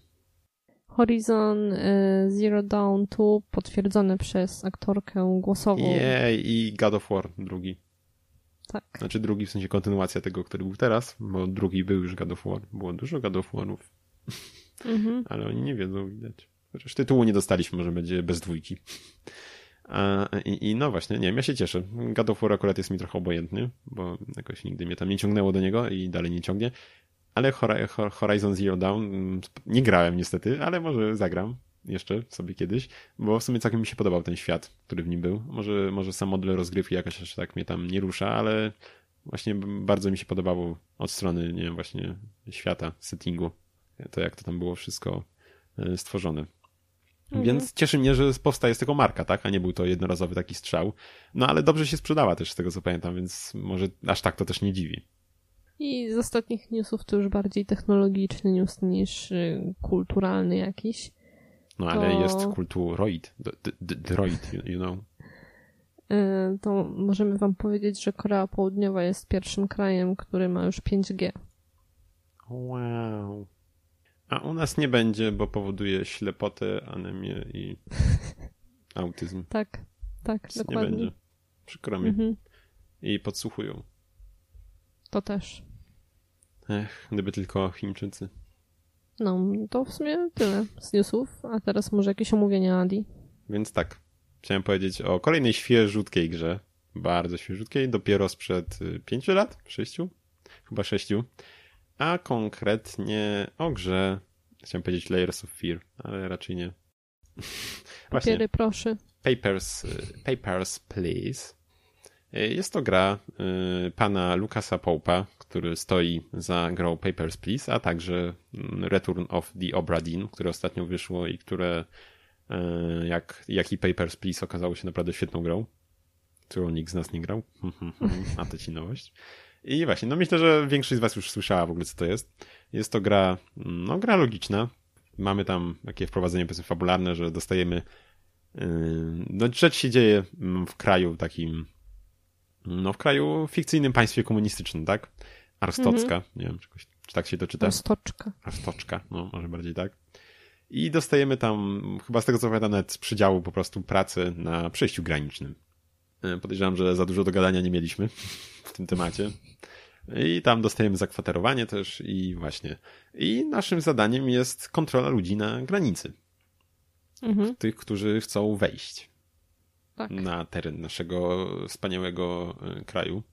Horizon y, Zero Dawn 2 potwierdzone przez aktorkę głosową. Jej, i God of War drugi. Tak. Znaczy drugi w sensie kontynuacja tego, który był teraz, bo drugi był już God of War. Było dużo God of Warów, Mhm. <laughs> ale oni nie wiedzą, widać. Chociaż tytułu nie dostaliśmy, może będzie bez dwójki. A, i, I no właśnie, nie wiem, ja się cieszę. God of War akurat jest mi trochę obojętny, bo jakoś nigdy mnie tam nie ciągnęło do niego i dalej nie ciągnie. Ale Horizon Zero Dawn mm, nie grałem niestety, ale może zagram jeszcze sobie kiedyś, bo w sumie całkiem mi się podobał ten świat, który w nim był. Może, może sam model rozgrywki jakoś aż tak mnie tam nie rusza, ale właśnie bardzo mi się podobało od strony, nie wiem, właśnie świata, settingu, to jak to tam było wszystko e, stworzone. Mhm. Więc cieszy mnie, że powstaje z tego marka, tak? A nie był to jednorazowy taki strzał. No ale dobrze się sprzedała też z tego co pamiętam, więc może aż tak to też nie dziwi. I z ostatnich newsów to już bardziej technologiczny news niż y, kulturalny jakiś. No ale To- jest kulturoid, droid, you, know. Y, To możemy wam powiedzieć, że Korea Południowa jest pierwszym krajem, który ma już 5G. Wow. A u nas nie będzie, bo powoduje ślepotę, anemię i <laughs> autyzm. Tak, tak, Więc nie dokładnie. będzie. Przykro mi. Mhm. I podsłuchują. To też. Ech, gdyby tylko Chińczycy. No, to w sumie tyle z newsów. A teraz może jakieś omówienia Adi. Więc tak, chciałem powiedzieć o kolejnej świeżutkiej grze. Bardzo świeżutkiej, dopiero sprzed y, pięciu lat? Sześciu? Chyba sześciu. A konkretnie o grze, chciałem powiedzieć Layers of Fear, ale raczej nie. <laughs> Właśnie, Papiery, proszę. Papers, y, Papers, Please. Y, Jest to gra y, pana Lukasa Pope'a, który stoi za grą Papers, Please, a także mm, Return of the Obra Dinn, które ostatnio wyszło i które y, jak, jak i Papers, Please okazało się naprawdę świetną grą, którą nikt z nas nie grał. <laughs> a to ci nowość. I właśnie, no myślę, że większość z was już słyszała w ogóle, co to jest. Jest to gra, no gra logiczna. Mamy tam takie wprowadzenie, powiedzmy, fabularne, że dostajemy Yy, No, rzecz się dzieje mm, w kraju takim, no w kraju fikcyjnym państwie komunistycznym, tak? Arstocka, nie wiem, czy, tak się to czyta? Stoczka. Arstoczka, no może bardziej tak. i dostajemy tam, chyba z tego co pamiętam, nawet z przydziału po prostu pracy na przejściu granicznym. E, podejrzewam, że za dużo do gadania nie mieliśmy <laughs> w tym temacie. I tam dostajemy zakwaterowanie też i właśnie. I naszym zadaniem jest kontrola ludzi na granicy. Mhm. Tych, którzy chcą wejść tak. na teren naszego wspaniałego e, kraju.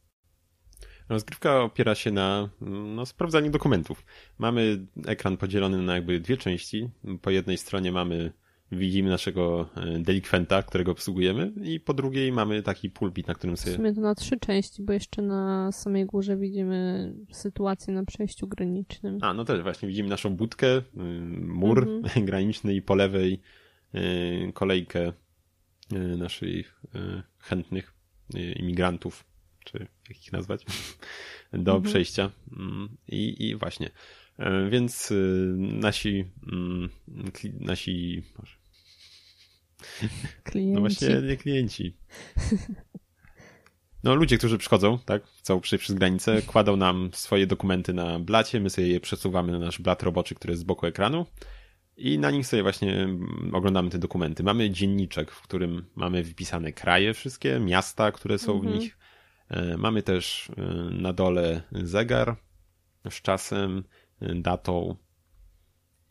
Rozgrywka opiera się na no, sprawdzaniu dokumentów. Mamy ekran podzielony na jakby dwie części. Po jednej stronie mamy widzimy naszego e, delikwenta, którego obsługujemy i po drugiej mamy taki pulpit, na którym sobie... W sumie to na trzy części, bo jeszcze na samej górze widzimy sytuację na przejściu granicznym. A, no też właśnie widzimy naszą budkę, y, mur mhm. <laughs> graniczny i po lewej y, kolejkę y, naszych chętnych imigrantów, czy jak ich nazwać, do mhm. przejścia. Mm, I, I właśnie. Więc nasi, mm, nasi, Klienci. No właśnie nie klienci. No ludzie, którzy przychodzą, tak, chcą przejść przez granicę, kładą nam swoje dokumenty na blacie, my sobie je przesuwamy na nasz blat roboczy, który jest z boku ekranu i na nich sobie właśnie oglądamy te dokumenty. Mamy dzienniczek, w którym mamy wypisane kraje wszystkie, miasta, które są mhm. w nich. E, mamy też e, na dole zegar z czasem, e, datą,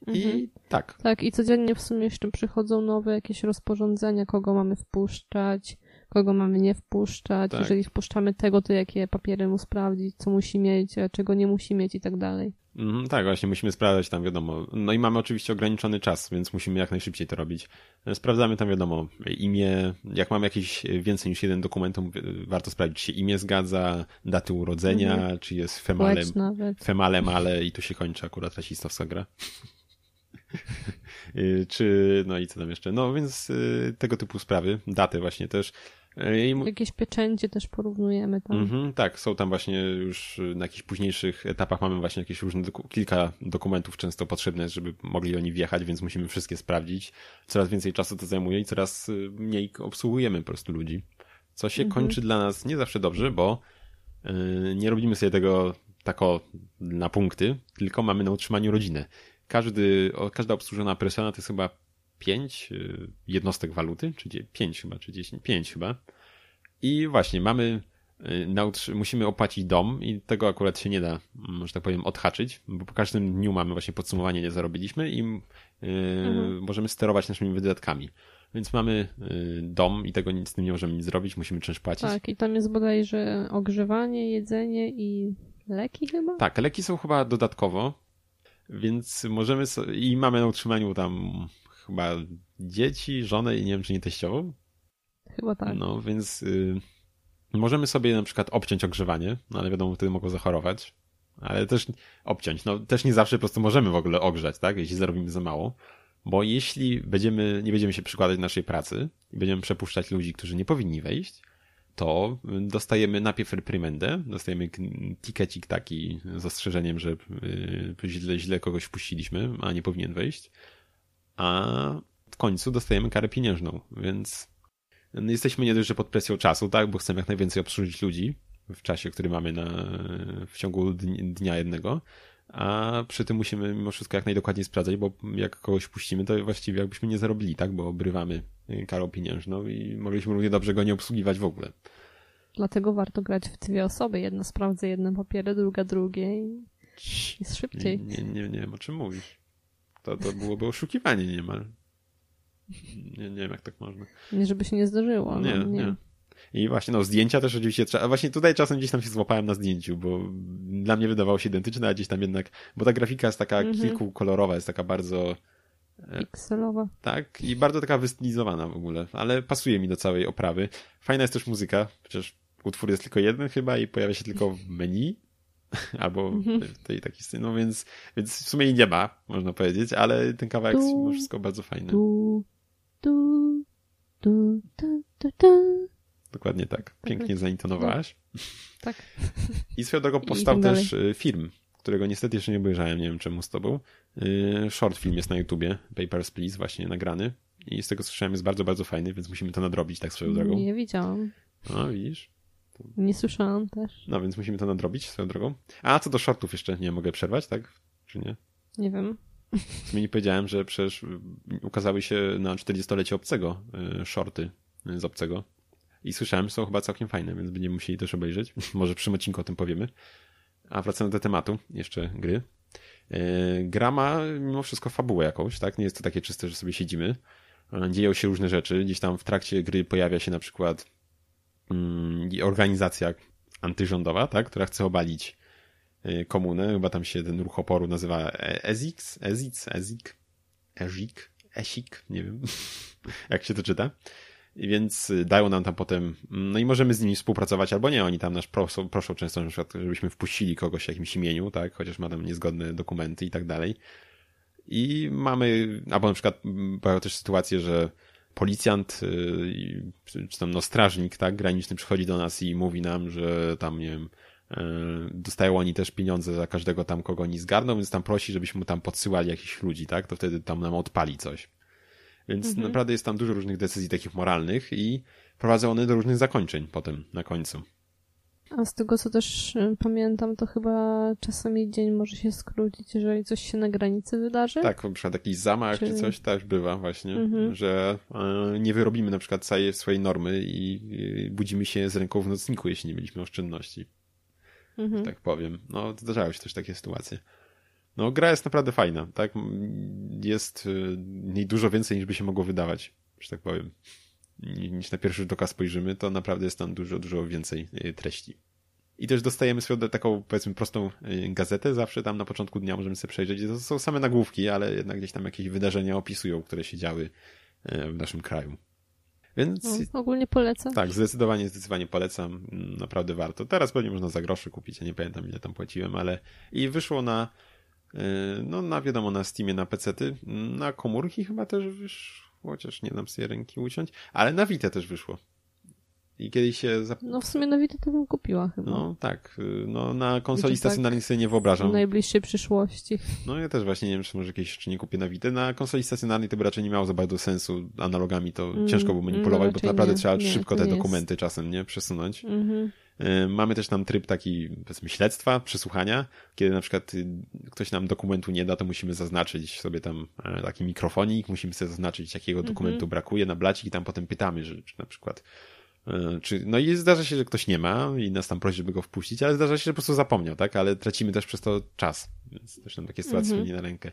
i mhm. tak. Tak, i codziennie w sumie jeszcze przychodzą nowe jakieś rozporządzenia, kogo mamy wpuszczać, kogo mamy nie wpuszczać. Tak. Jeżeli wpuszczamy tego, to jakie papiery mu sprawdzić, co musi mieć, a czego nie musi mieć i tak dalej. Mm, tak, właśnie musimy sprawdzać tam, wiadomo. No i mamy oczywiście ograniczony czas, więc musimy jak najszybciej to robić. Sprawdzamy tam, wiadomo, imię. Jak mamy jakiś więcej niż jeden dokument, to warto sprawdzić, czy imię zgadza, daty urodzenia, mhm. czy jest female, female male i tu się kończy akurat rasistowska gra. <laughs> Y, czy, no i co tam jeszcze? No więc y, tego typu sprawy, daty właśnie też. Y, I... Jakieś pieczęcie też porównujemy tam. -hmm, tak, są tam właśnie już na jakichś późniejszych etapach mamy właśnie jakieś różne, doku kilka dokumentów często potrzebne, żeby mogli oni wjechać, więc musimy wszystkie sprawdzić. Coraz więcej czasu to zajmuje i coraz mniej obsługujemy po prostu ludzi. Co się -hmm. kończy dla nas nie zawsze dobrze, bo yy, nie robimy sobie tego tako na punkty, tylko mamy na utrzymaniu rodzinę. Każdy, każda obsłużona persona to jest chyba 5 y, jednostek waluty, czy 5 chyba, czy 10, 5 chyba. I właśnie mamy, y, musimy opłacić dom i tego akurat się nie da, że tak powiem, odhaczyć, bo po każdym dniu mamy właśnie podsumowanie, ile zarobiliśmy i yy, mhm. możemy sterować naszymi wydatkami. Więc mamy y, dom i tego nic z tym nie możemy nic zrobić, musimy czymś płacić. Tak, i tam jest bodajże ogrzewanie, jedzenie i leki chyba? Tak, leki są chyba dodatkowo, więc możemy so i mamy na utrzymaniu tam chyba dzieci, żonę i nie wiem, czy nie teściową. Chyba tak. No, więc y, możemy sobie na przykład obciąć ogrzewanie, no ale wiadomo, wtedy mogą zachorować. Ale też obciąć, no też nie zawsze po prostu możemy w ogóle ogrzać, tak? Jeśli zarobimy za mało. Bo jeśli będziemy, nie będziemy się przykładać do naszej pracy i będziemy przepuszczać ludzi, którzy nie powinni wejść, to dostajemy najpierw reprymendę, dostajemy tikecik taki z ostrzeżeniem, że y, źle, źle kogoś wpuściliśmy, a nie powinien wejść, a w końcu dostajemy karę pieniężną, więc jesteśmy nie dość, że pod presją czasu, tak, bo chcemy jak najwięcej obsłużyć ludzi w czasie, który mamy na, w ciągu dnia jednego, a przy tym musimy mimo wszystko jak najdokładniej sprawdzać, bo jak kogoś puścimy, to właściwie jakbyśmy nie zarobili, tak, bo obrywamy karą pieniężną i mogliśmy równie dobrze go nie obsługiwać w ogóle. Dlatego warto grać w dwie osoby. Jedna sprawdza jedne papiery, druga drugie i jest szybciej. Nie, nie, nie wiem o czym mówisz. To, to byłoby oszukiwanie niemal. Nie, nie wiem jak tak można. Nie, żeby się nie zdarzyło. No, nie, nie. nie. I właśnie, no zdjęcia też oczywiście trzeba, a właśnie tutaj czasem gdzieś tam się złapałem na zdjęciu, bo dla mnie wydawało się identyczne, a gdzieś tam jednak, bo ta grafika jest taka mhm. kilkukolorowa, jest taka bardzo E, Pikselowa. Tak, i bardzo taka wystylizowana w ogóle, ale pasuje mi do całej oprawy. Fajna jest też muzyka, przecież utwór jest tylko jeden chyba i pojawia się tylko w menu, <laughs> albo mhm. tej takiej scenie, no więc, więc w sumie jej nie ma, można powiedzieć, ale ten kawałek jest mimo wszystko bardzo fajny. Tu, tu, tu, tu, tu, tu. Dokładnie tak. tak Pięknie tak. zaintonowałaś. Tak. I swoją drogą powstał też e, film, którego niestety jeszcze nie obejrzałem, nie wiem czemu z tobą, Y, short film jest na YouTubie, Papers, Please, właśnie nagrany. I z tego słyszałem, jest bardzo, bardzo fajny, więc musimy to nadrobić tak swoją drogą. Nie widziałam. No, widzisz? Nie słyszałam też. No, więc musimy to nadrobić swoją drogą. A co do shortów jeszcze nie mogę przerwać, tak? Czy nie? Nie wiem. <laughs> W sumie nie powiedziałem, że przecież ukazały się na 40-lecie obcego y, shorty z obcego. I słyszałem, że są chyba całkiem fajne, więc będziemy musieli też obejrzeć. <laughs> Może przy odcinku o tym powiemy. A wracając do tematu, jeszcze gry. Y, gra ma mimo wszystko fabułę jakąś, tak? Nie jest to takie czyste, że sobie siedzimy. Dzieją się różne rzeczy. Gdzieś tam w trakcie gry pojawia się na przykład mm, organizacja antyrządowa, tak? Która chce obalić Y, komunę, chyba tam się ten ruch oporu nazywa EZIX, EZIC, EZIK, EZIK, ESIK, nie wiem <laughs> jak się to czyta. I więc dają nam tam potem, no i możemy z nimi współpracować albo nie, oni tam nas proszą, proszą często na przykład, żebyśmy wpuścili kogoś w jakimś imieniu, tak, chociaż ma tam niezgodne dokumenty i tak dalej. I mamy, albo na przykład były też sytuacje, że policjant, y, czy tam no strażnik, tak, graniczny przychodzi do nas i mówi nam, że tam, nie wiem, E, dostają oni też pieniądze za każdego tam, kogo oni zgarną, więc tam prosi, żebyśmy mu tam podsyłali jakichś ludzi, tak? To wtedy tam nam odpali coś. Więc mhm. naprawdę jest tam dużo różnych decyzji takich moralnych i prowadzą one do różnych zakończeń potem, na końcu. A z tego, co też e, pamiętam, to chyba czasami dzień może się skrócić, jeżeli coś się na granicy wydarzy. Tak, na przykład jakiś zamach czy, czy coś też bywa właśnie, mhm. że e, nie wyrobimy na przykład całej swojej normy i budzimy się z ręką w nocniku, jeśli nie mieliśmy oszczędności mhm. tak powiem. No, zdarzały się też takie sytuacje. No, gra jest naprawdę fajna, tak? Jest y, niej dużo więcej niż by się mogło wydawać, że tak powiem. Niż na pierwszy rzut oka spojrzymy, to naprawdę jest tam dużo, dużo więcej y, treści. I też dostajemy sobie taką, powiedzmy, prostą y, gazetę. Zawsze tam na początku dnia możemy sobie przejrzeć. To są same nagłówki, ale jednak gdzieś tam jakieś wydarzenia opisują, które się działy w naszym kraju. Więc no, ogólnie polecam. Tak, zdecydowanie, zdecydowanie polecam. Naprawdę warto. Teraz pewnie można za groszy kupić, ja nie pamiętam ile tam płaciłem, ale i wyszło na no na wiadomo na Steamie, na pecety, na komórki chyba też wyszło, chociaż nie dam sobie ręki uciąć, ale na Vita też wyszło. I kiedyś się... Zap... No w sumie na Vita to bym kupiła chyba. No tak, y, no na konsoli tak stacjonarnej sobie nie wyobrażam. W najbliższej przyszłości. No ja też właśnie nie wiem, czy może jakieś jeszcze nie kupię na Vita. Na konsoli stacjonarnej to by raczej nie miało za bardzo sensu analogami, to mm, ciężko było manipulować, no, bo naprawdę nie, trzeba nie, szybko te dokumenty jest. czasem, nie? Przesunąć. Mm-hmm. Mamy też tam tryb taki, powiedzmy, śledztwa, przesłuchania, kiedy na przykład y, ktoś nam dokumentu nie da, to musimy zaznaczyć sobie tam e, taki mikrofonik, musimy sobie zaznaczyć, jakiego mm-hmm. dokumentu brakuje na blacik i tam potem pytamy, że czy na przykład E, czy, no i zdarza się, że ktoś nie ma i nas tam prosi, żeby go wpuścić, ale zdarza się, że po prostu zapomniał, tak? Ale tracimy też przez to czas, więc też nam takie sytuacje mm -hmm. nie na rękę.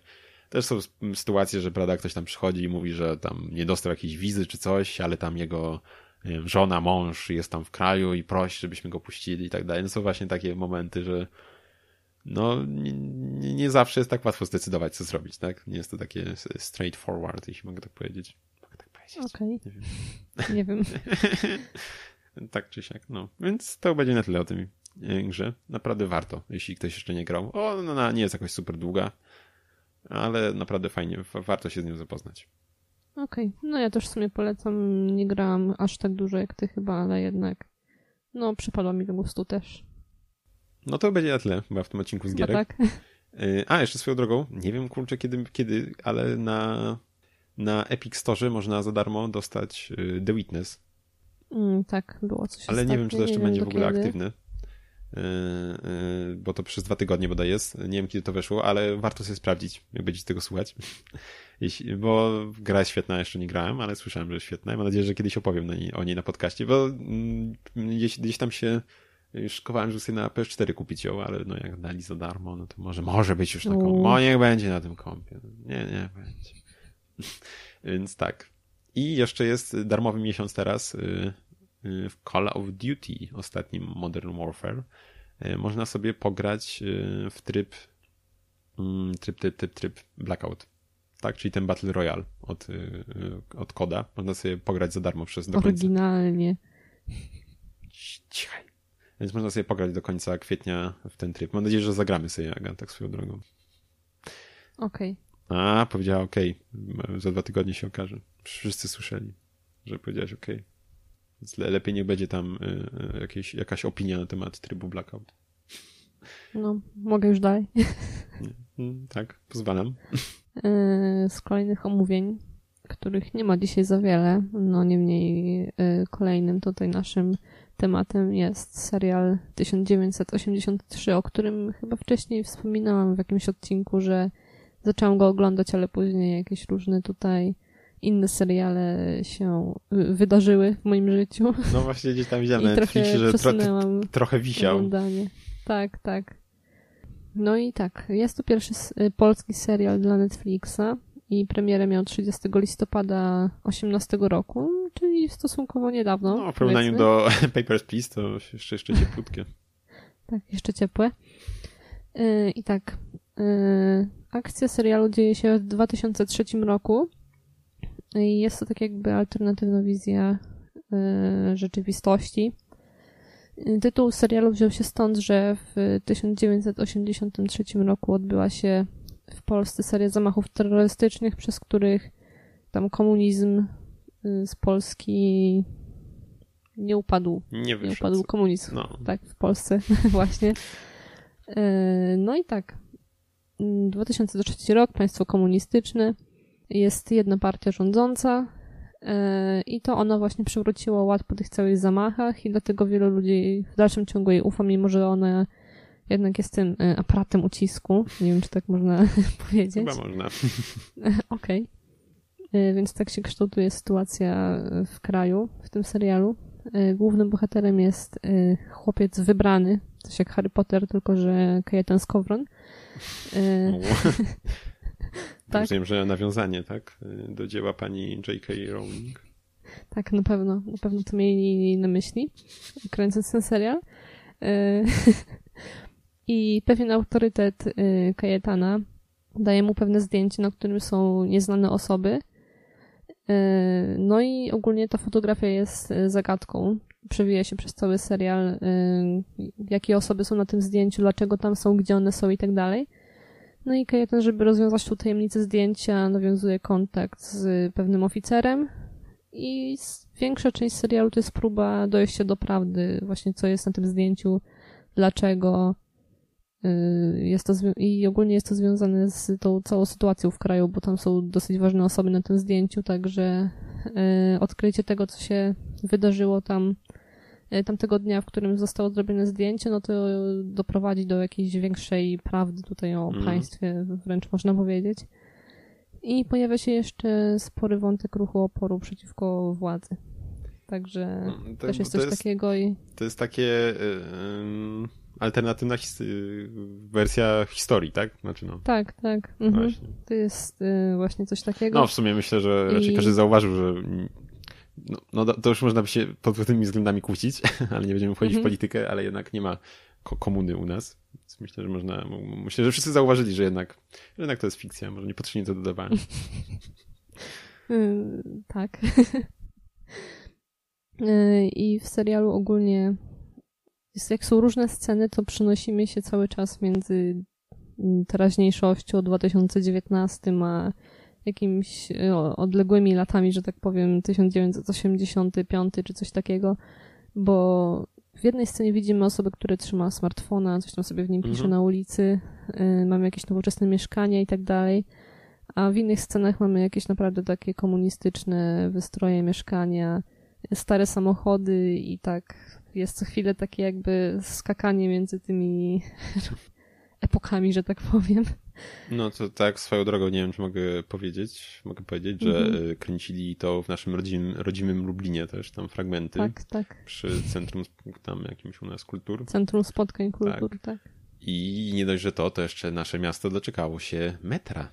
Też są sytuacje, że prawda, ktoś tam przychodzi i mówi, że tam nie dostał jakiejś wizy czy coś, ale tam jego wiem, żona, mąż jest tam w kraju i prosi, żebyśmy go puścili i tak dalej. No są właśnie takie momenty, że no nie, nie zawsze jest tak łatwo zdecydować, co zrobić, tak? Nie jest to takie straightforward, jeśli mogę tak powiedzieć. Okej. Okay. Nie wiem. Nie wiem. <laughs> tak czy siak, no. Więc to będzie na tyle o tym e, grze. Naprawdę warto, jeśli ktoś jeszcze nie grał. O, no, no nie jest jakoś super długa, ale naprawdę fajnie, warto się z nią zapoznać. Okej, okay. no ja też w sumie polecam. Nie grałam aż tak dużo jak ty chyba, ale jednak no przypadła mi do gustu też. No to będzie na tyle chyba w tym odcinku z gierek. tak. E, a, jeszcze swoją drogą, nie wiem kurczę kiedy, kiedy ale na na Epic Store można za darmo dostać y, The Witness. Mm, tak, było coś Ale nie wiem, czy to jeszcze będzie w ogóle kiedy. aktywne. Yy, yy, bo to przez dwa tygodnie bodaj jest. Nie wiem, kiedy to weszło, ale warto sobie sprawdzić, jak będziecie tego słuchać. <laughs> Jeśli, bo gra jest świetna, jeszcze nie grałem, ale słyszałem, że jest świetna. Mam nadzieję, że kiedyś opowiem niej, o niej na podcaście, bo mm, gdzieś, gdzieś tam się szykowałem, że sobie na PS4 kupić ją, ale no jak dali za darmo, no to może, może być już taką, no niech będzie na tym kompie. Nie, nie będzie. <laughs> Więc tak. I jeszcze jest darmowy miesiąc teraz y, y, w Call of Duty, ostatnim Modern Warfare. Y, można sobie pograć w tryb mm, tryb, tryb, tryb, tryb Blackout. Tak, czyli ten Battle Royale od, od Koda. Można sobie pograć za darmo przez do Oryginalnie. Cichaj. Więc można sobie pograć do końca kwietnia w ten tryb. Mam nadzieję, że zagramy sobie Agan tak swoją drogą. Okej. Okay. A, powiedziała OK. Za dwa tygodnie się okaże. Wszyscy słyszeli, że powiedziałaś OK. Więc le lepiej nie będzie tam y, y, jakieś, jakaś opinia na temat trybu Blackout. No, mogę już dalej. Mm, tak, pozwalam. Y, z kolejnych omówień, których nie ma dzisiaj za wiele, no niemniej kolejnym tutaj naszym tematem jest serial 1983, o którym chyba wcześniej wspominałam w jakimś odcinku, że zaczęłam go oglądać, ale później jakieś różne tutaj inne seriale się wydarzyły w moim życiu. No właśnie gdzieś tam widziałem na Netflixie, że tro trochę wisiał. Oglądanie. Tak, tak. No i tak, jest to pierwszy polski serial dla Netflixa i premierę miał 30 listopada 18 roku, czyli stosunkowo niedawno. No, w porównaniu do <laughs> Papers, Please to jeszcze, jeszcze cieplutkie. <laughs> tak, jeszcze ciepłe. Yy, I tak, akcja serialu dzieje się w 2003 roku jest to tak jakby alternatywna wizja yy, rzeczywistości. Tytuł serialu wziął się stąd, że w 1983 roku odbyła się w Polsce seria zamachów terrorystycznych, przez których tam komunizm y, z Polski nie upadł. Nie, nie upadł komunizm. No. Tak, w Polsce <laughs> właśnie. Y, no i tak. 2003 rok, państwo komunistyczne. Jest jedna partia rządząca y, i to ona właśnie przywróciła ład po tych całych zamachach i dlatego wielu ludzi w dalszym ciągu jej ufa, mimo że ona jednak jest tym e, aparatem ucisku. Nie wiem, czy tak można <laughs> powiedzieć. Chyba można. <laughs> Okej. Okay. E, więc tak się kształtuje sytuacja w kraju, w tym serialu. E, głównym bohaterem jest chłopiec wybrany, coś jak Harry Potter, tylko że Kajetan Skowron. <laughs> tak. Rozumiem, że nawiązanie, tak? Do dzieła pani J.K. Rowling. Tak, na pewno. Na pewno to mieli na myśli, kręcąc ten serial. <laughs> I pewien autorytet y, Kajetana daje mu pewne zdjęcie, na którym są nieznane osoby. Y, no i ogólnie ta fotografia jest zagadką. Przewija się przez cały serial, jakie osoby są na tym zdjęciu, dlaczego tam są, gdzie one są i tak dalej. No i Kajetan, żeby rozwiązać tu tajemnicę zdjęcia, nawiązuje kontakt z pewnym oficerem. I większa część serialu to jest próba dojścia do prawdy, właśnie co jest na tym zdjęciu, dlaczego, Y, jest to I ogólnie jest to związane z tą całą sytuacją w kraju, bo tam są dosyć ważne osoby na tym zdjęciu, także y, odkrycie tego, co się wydarzyło tam tamtego dnia, w którym zostało zrobione zdjęcie, no to doprowadzi do jakiejś większej prawdy tutaj o mm. państwie, wręcz można powiedzieć. I pojawia się jeszcze spory wątek ruchu oporu przeciwko władzy. Także no, to, też jest coś jest, takiego i... To jest takie... Yy alternatywna his wersja historii, tak? Znaczy, no. Tak, tak. Mhm. To jest y, właśnie coś takiego. No, w sumie myślę, że I... raczej każdy zauważył, że no, no to już można by się pod tymi względami kłócić, <laughs> ale nie będziemy wchodzić mhm. w politykę, ale jednak nie ma komuny u nas. Więc myślę, że można, myślę, że wszyscy zauważyli, że jednak, że jednak to jest fikcja, może nie potrzebnie to dodawania. <laughs> y, tak. <laughs> Y, I w serialu ogólnie jest, jak są różne sceny, to przenosimy się cały czas między mm, teraźniejszością 2019 a jakimiś e, odległymi latami, że tak powiem, 1985 czy coś takiego, bo w jednej scenie widzimy osobę, która trzyma smartfona, coś tam sobie w nim pisze mhm. na ulicy, y, mamy jakieś nowoczesne mieszkanie i tak dalej, a w innych scenach mamy jakieś naprawdę takie komunistyczne wystroje mieszkania, stare samochody i tak jest co chwilę takie jakby skakanie między tymi epokami, że tak powiem. No to tak, swoją drogą nie wiem, czy mogę powiedzieć. Mogę powiedzieć, że mhm. kręcili to w naszym rodzimym, rodzimym Lublinie też, tam fragmenty. Tak, tak. Przy Centrum tam jakimś u nas kultur. Centrum Spotkań Kultur, tak. tak. I nie dość, że to, to jeszcze nasze miasto doczekało się metra.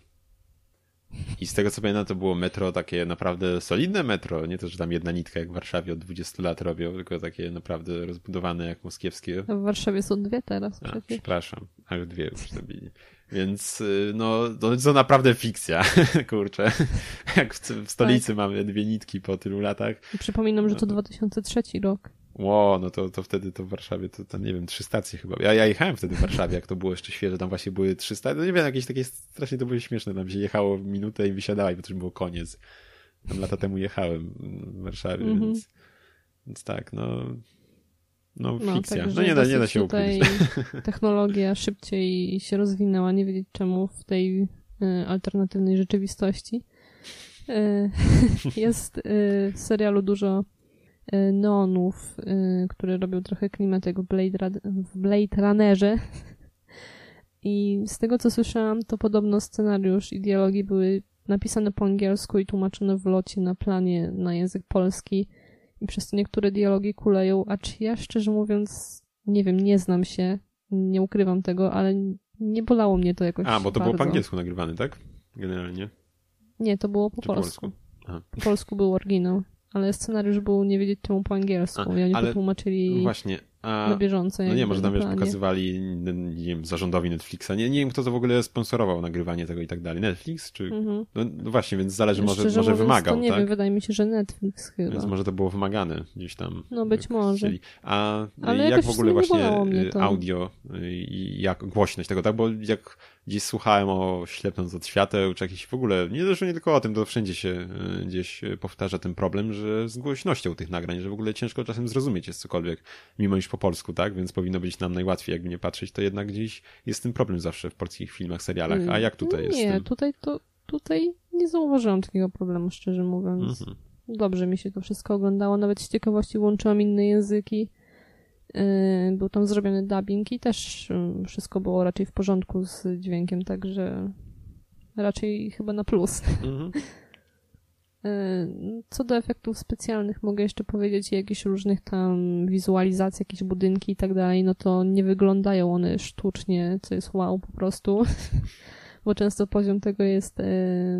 I z tego co pamiętam, to było metro takie naprawdę solidne metro. Nie to, że tam jedna nitka jak w Warszawie od 20 lat robią, tylko takie naprawdę rozbudowane jak moskiewskie. w Warszawie są dwie teraz. A, przepraszam, a już dwie już zrobili. Więc y, no, to, to naprawdę fikcja, <laughs> kurczę. Jak w, w stolicy tak. mamy dwie nitki po tylu latach. I przypominam, że to 2003 rok. Ło, no to, to wtedy to w Warszawie to tam, nie wiem, trzy stacje chyba. Ja, ja jechałem wtedy w Warszawie, jak to było jeszcze świeże, tam właśnie były trzy stacje. No nie wiem, jakieś takie strasznie to były śmieszne. Tam się jechało minutę i wysiadała i potem było koniec. Tam lata temu jechałem w Warszawie, mm -hmm. więc, więc tak, no. No, no fikcja. No nie da, nie da się ukryć. <laughs> Technologia szybciej się rozwinęła, nie wiedzieć czemu w tej y, alternatywnej rzeczywistości. Y, <laughs> jest y, w serialu dużo neonów, które robią trochę klimat w Blade, w Blade Runnerze. <laughs> I z tego co słyszałam, to podobno scenariusz i dialogi były napisane po angielsku i tłumaczone w locie na planie na język polski. I przez to niektóre dialogi kuleją, a czy ja szczerze mówiąc, nie wiem, nie znam się, nie ukrywam tego, ale nie bolało mnie to jakoś A, bo to bardzo. było po angielsku nagrywane, tak? Generalnie. Nie, to było po Czy po polsku. polsku? Aha. Po polsku był oryginał, ale scenariusz był nie wiedzieć czemu po angielsku A, i oni ale- Właśnie. A, na bieżąco. no nie, może tam wiesz, pokazywali, nie wiem, zarządowi Netflixa. Nie, nie wiem, kto to w ogóle sponsorował nagrywanie tego i tak dalej. Netflix? Czy... Mhm. No, no właśnie, więc zależy, może, Szczerze może wymagał, to nie tak? wiem, wydaje mi się, że Netflix chyba. Więc może to było wymagane gdzieś tam. No, być może. chcieli. A Ale jak w ogóle właśnie y, audio y, i jak głośność tego, tak? Bo jak gdzieś słuchałem o ślepnąc od świateł, czy jakieś w ogóle, nie zresztą nie tylko o tym, to wszędzie się y, gdzieś y, powtarza ten problem, że z głośnością tych nagrań, że w ogóle ciężko czasem zrozumieć jest cokolwiek, mimo iż po polsku, tak? Więc powinno być nam najłatwiej, jakby nie patrzeć, to jednak gdzieś jest ten problem zawsze w polskich filmach, serialach. A jak tutaj jest? Nie, tutaj to tutaj nie zauważyłam takiego problemu, szczerze mówiąc. Mhm. Dobrze mi się to wszystko oglądało. Nawet z ciekawości włączyłam inne języki. Yy, Był tam zrobiony dubbing i też yy, wszystko było raczej w porządku z dźwiękiem, także raczej chyba na plus. <laughs> Mhm. Yy, Co do efektów specjalnych mogę jeszcze powiedzieć, jakichś różnych tam wizualizacji, jakieś budynki i tak dalej, no to nie wyglądają one sztucznie, co jest wow po prostu, <laughs> bo często poziom tego jest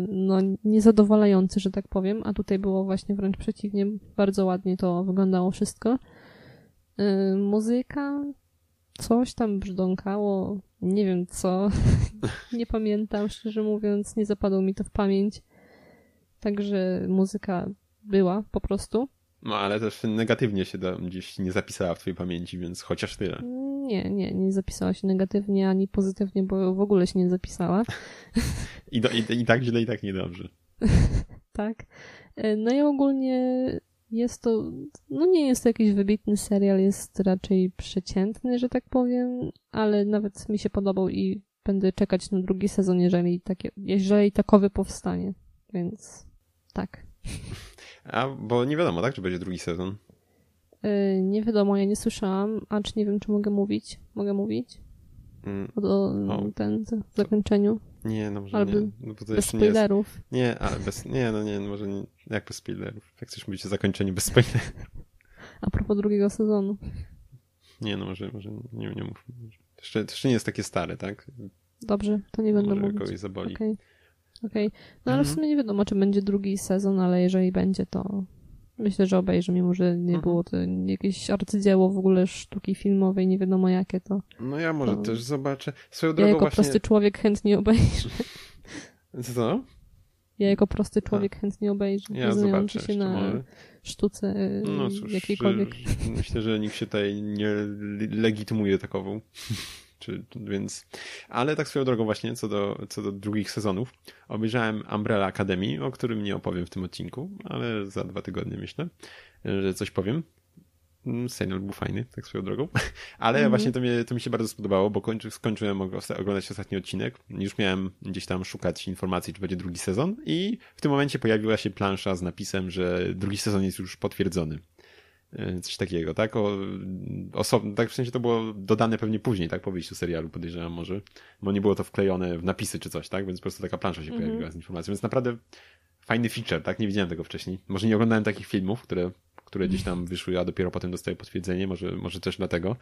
no niezadowalający, że tak powiem, a tutaj było właśnie wręcz przeciwnie, bardzo ładnie to wyglądało wszystko. Yy, Muzyka, coś tam brzdąkało, nie wiem co, <laughs> nie pamiętam, szczerze mówiąc, nie zapadło mi to w pamięć. Także muzyka była po prostu. No ale też negatywnie się da, gdzieś nie zapisała w twojej pamięci, więc chociaż tyle. Nie, nie, nie zapisała się negatywnie ani pozytywnie, bo w ogóle się nie zapisała. <laughs> I, do, i, I tak źle, i tak niedobrze. <laughs> Tak. E, No i ogólnie jest to, no nie jest to jakiś wybitny serial, jest raczej przeciętny, że tak powiem, ale nawet mi się podobał i będę czekać na drugi sezon, jeżeli, takie, jeżeli takowy powstanie. Więc tak. A, bo nie wiadomo, tak, czy będzie drugi sezon. E, Nie wiadomo, ja nie słyszałam, acz nie wiem, czy mogę mówić. Mogę mówić? Mm, O, o ten zakończeniu. Nie, no może Albo nie. No bo to Bez jeszcze nie jest. spoilerów. Nie, ale bez. Nie, no nie, no może nie. Jak bez spoilerów? Jak chcesz mówić o zakończeniu bez spoilerów? A propos drugiego sezonu. Nie, no może, może nie, nie mów. Jeszcze, jeszcze nie jest takie stare, tak? Dobrze, to nie będę może mówić. kogoś zaboli. Okej. Okej. No ale w Mhm. sumie nie wiadomo, czy będzie drugi sezon, ale jeżeli będzie, to myślę, że obejrzę, mimo że nie Mhm. było to jakieś arcydzieło w ogóle sztuki filmowej, nie wiadomo jakie to. No ja może To- też zobaczę. Swoją Ja drogą jako właśnie. prosty człowiek chętnie obejrzę. <laughs> Co? Ja jako prosty człowiek chętnie obejrzę, Ja nie znający zobaczę się na może. sztuce y, No cóż, jakiejkolwiek. y, myślę, że nikt się tutaj nie legitymuje takową. Czy, więc, ale tak swoją drogą właśnie, co do, co do drugich sezonów, obejrzałem Umbrella Academy, o którym nie opowiem w tym odcinku, ale za dwa tygodnie myślę, że coś powiem. Mm, Serial był fajny, tak swoją drogą. <laughs> Ale Mhm. właśnie to, mnie, to mi się bardzo spodobało, bo kończy, skończyłem og- oglądać ostatni odcinek. Już miałem gdzieś tam szukać informacji, czy będzie drugi sezon i w tym momencie pojawiła się plansza z napisem, że drugi sezon jest już potwierdzony. E, Coś takiego, tak? O, osobno, tak w sensie to było dodane pewnie później, tak? Po wyjściu serialu, podejrzewam może. Bo nie było to wklejone w napisy czy coś, tak? Więc po prostu taka plansza się Mhm. pojawiła z informacją. Więc naprawdę fajny feature, tak? Nie widziałem tego wcześniej. Może nie oglądałem takich filmów, które, które gdzieś tam wyszły, a dopiero potem dostaję potwierdzenie. Może, może też dlatego.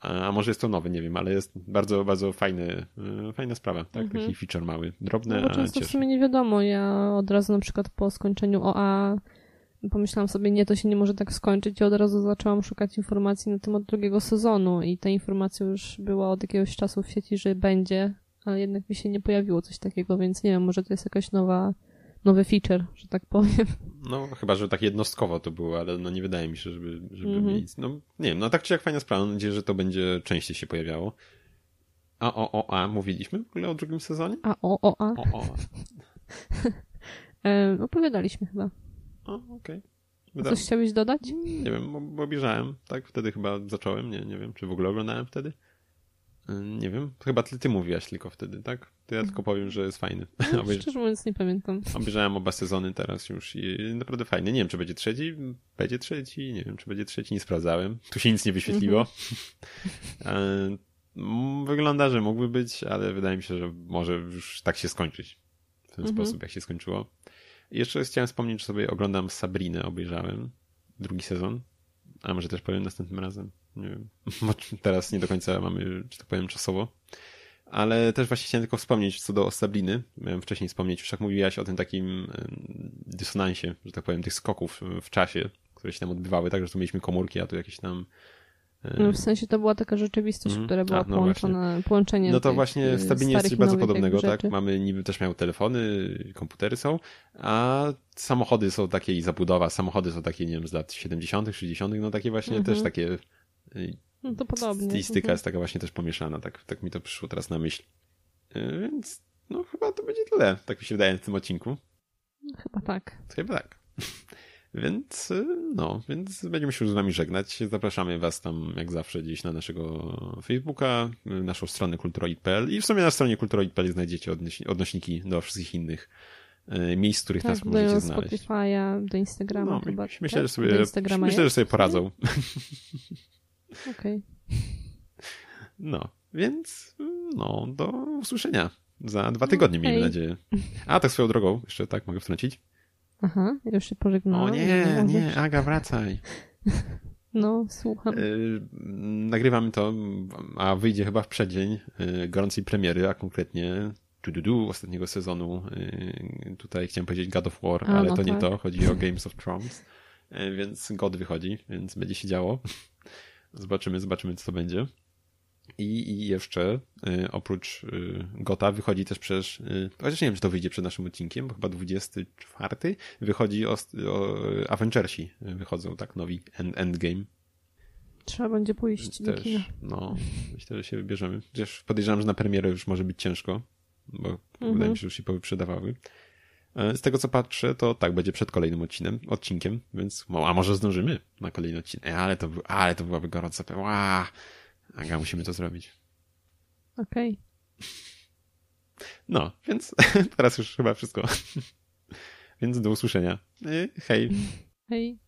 A, a może jest to nowy, nie wiem, ale jest bardzo, bardzo fajny, e, fajna sprawa, tak? Mhm. Taki feature mały. Drobny, No bo a często w cieszy. sumie nie wiadomo. Ja od razu na przykład po skończeniu OA pomyślałam sobie, nie, to się nie może tak skończyć i od razu zaczęłam szukać informacji na temat drugiego sezonu i ta informacja już była od jakiegoś czasu w sieci, że będzie, ale jednak mi się nie pojawiło coś takiego, więc nie wiem, może to jest jakaś nowa, nowy feature, że tak powiem. No, chyba, że tak jednostkowo to było, ale no nie wydaje mi się, żeby, żeby Mhm. mieli. No, nie wiem, no tak czy jak fajna sprawa. Mam nadzieję, że to będzie częściej się pojawiało. A o, o, a, mówiliśmy w ogóle o drugim sezonie? A o, o, a. O, o, <laughs> opowiadaliśmy chyba. Okej. Wydaje- Coś chciałeś dodać? Nie wiem, bo- obejrzałem, tak? Wtedy chyba zacząłem, nie, nie wiem, czy w ogóle oglądałem wtedy. Y, Nie wiem, chyba ty, ty mówiłaś tylko wtedy, tak? To ja tylko powiem, że jest fajny. No, <laughs> Obejrz- szczerze mówiąc nie pamiętam. Obejrzałem oba sezony teraz już i naprawdę fajnie. Nie wiem, czy będzie trzeci. Będzie trzeci, nie wiem, czy będzie trzeci, nie sprawdzałem. Tu się nic nie wyświetliło. E, Mm, <laughs> Wygląda, że mógłby być, ale wydaje mi się, że może już tak się skończyć. W ten Mhm. sposób, jak się skończyło. Jeszcze chciałem wspomnieć, że sobie oglądam Sabrinę, obejrzałem drugi sezon. A może też powiem następnym razem. Nie wiem. <laughs> Teraz nie do końca mamy, że tak powiem, czasowo. Ale też właśnie chciałem tylko wspomnieć co do Sabriny. Miałem wcześniej wspomnieć, już jak mówiłaś o tym takim dysonansie, że tak powiem, tych skoków w czasie, które się tam odbywały, tak, że tu mieliśmy komórki, a tu jakieś tam No, w sensie to była taka rzeczywistość, Mhm. która była A, no połączona, połączenie No to właśnie y, w Stabinie jest coś bardzo podobnego, tak? rzeczy. Mamy niby też miały telefony, komputery są, a samochody są takie i zabudowa, samochody są takie, nie wiem, z lat 70., 60., no takie właśnie Mhm. też takie. y, No to podobnie. Stylistyka Mhm. jest taka właśnie też pomieszana, tak, tak mi to przyszło teraz na myśl. Y, Więc no chyba to będzie tyle, tak mi się wydaje w tym odcinku. Chyba tak. Chyba tak. <laughs> Więc y, no, więc będziemy się już z wami żegnać. Zapraszamy was tam jak zawsze gdzieś na naszego Facebooka, y, naszą stronę kulturoid.pl i w sumie na stronie kulturoid.pl znajdziecie odnoś- odnośniki do wszystkich innych y, miejsc, w których Tak, nas możecie do znaleźć. Spotify'a, do Instagrama No, chyba. myślę, tak? że sobie, Do myślę, że sobie poradzą. <laughs> Okej. No, więc no, do usłyszenia. Za dwa tygodnie, miejmy hej. nadzieję. A, tak swoją drogą, jeszcze tak mogę wtrącić. Aha, już się pożegnałam. o nie, możesz. nie, Aga, wracaj. <laughs> No, słucham. Y, nagrywamy to, a wyjdzie chyba w przeddzień y, gorącej premiery, a konkretnie du, ostatniego sezonu. y, Tutaj chciałem powiedzieć God of War, A, ale no to nie tak. to. Chodzi o Games of Thrones. Więc God wychodzi, więc będzie się działo. <laughs> Zobaczymy, zobaczymy, co to będzie. I, i jeszcze y, oprócz y, Gota wychodzi też przecież, y, chociaż nie wiem, czy to wyjdzie przed naszym odcinkiem, bo chyba 24 wychodzi o, o Avengersi, wychodzą tak nowi, end, Endgame. Trzeba będzie pójść do Też, kina. no, myślę, że się wybierzemy. Chociaż podejrzewam, że na premierę już może być ciężko, bo wydaje mi się, że już się powyprzedawały. E, Z tego co patrzę, to tak, będzie przed kolejnym odcinem, odcinkiem, więc, a może zdążymy na kolejny odcinek. E, Ale to, ale to byłaby gorąca. Ła! Aga, musimy to zrobić. Okej. No, więc <laughs> teraz już chyba wszystko. <laughs> więc do usłyszenia. E, Hej. Hej.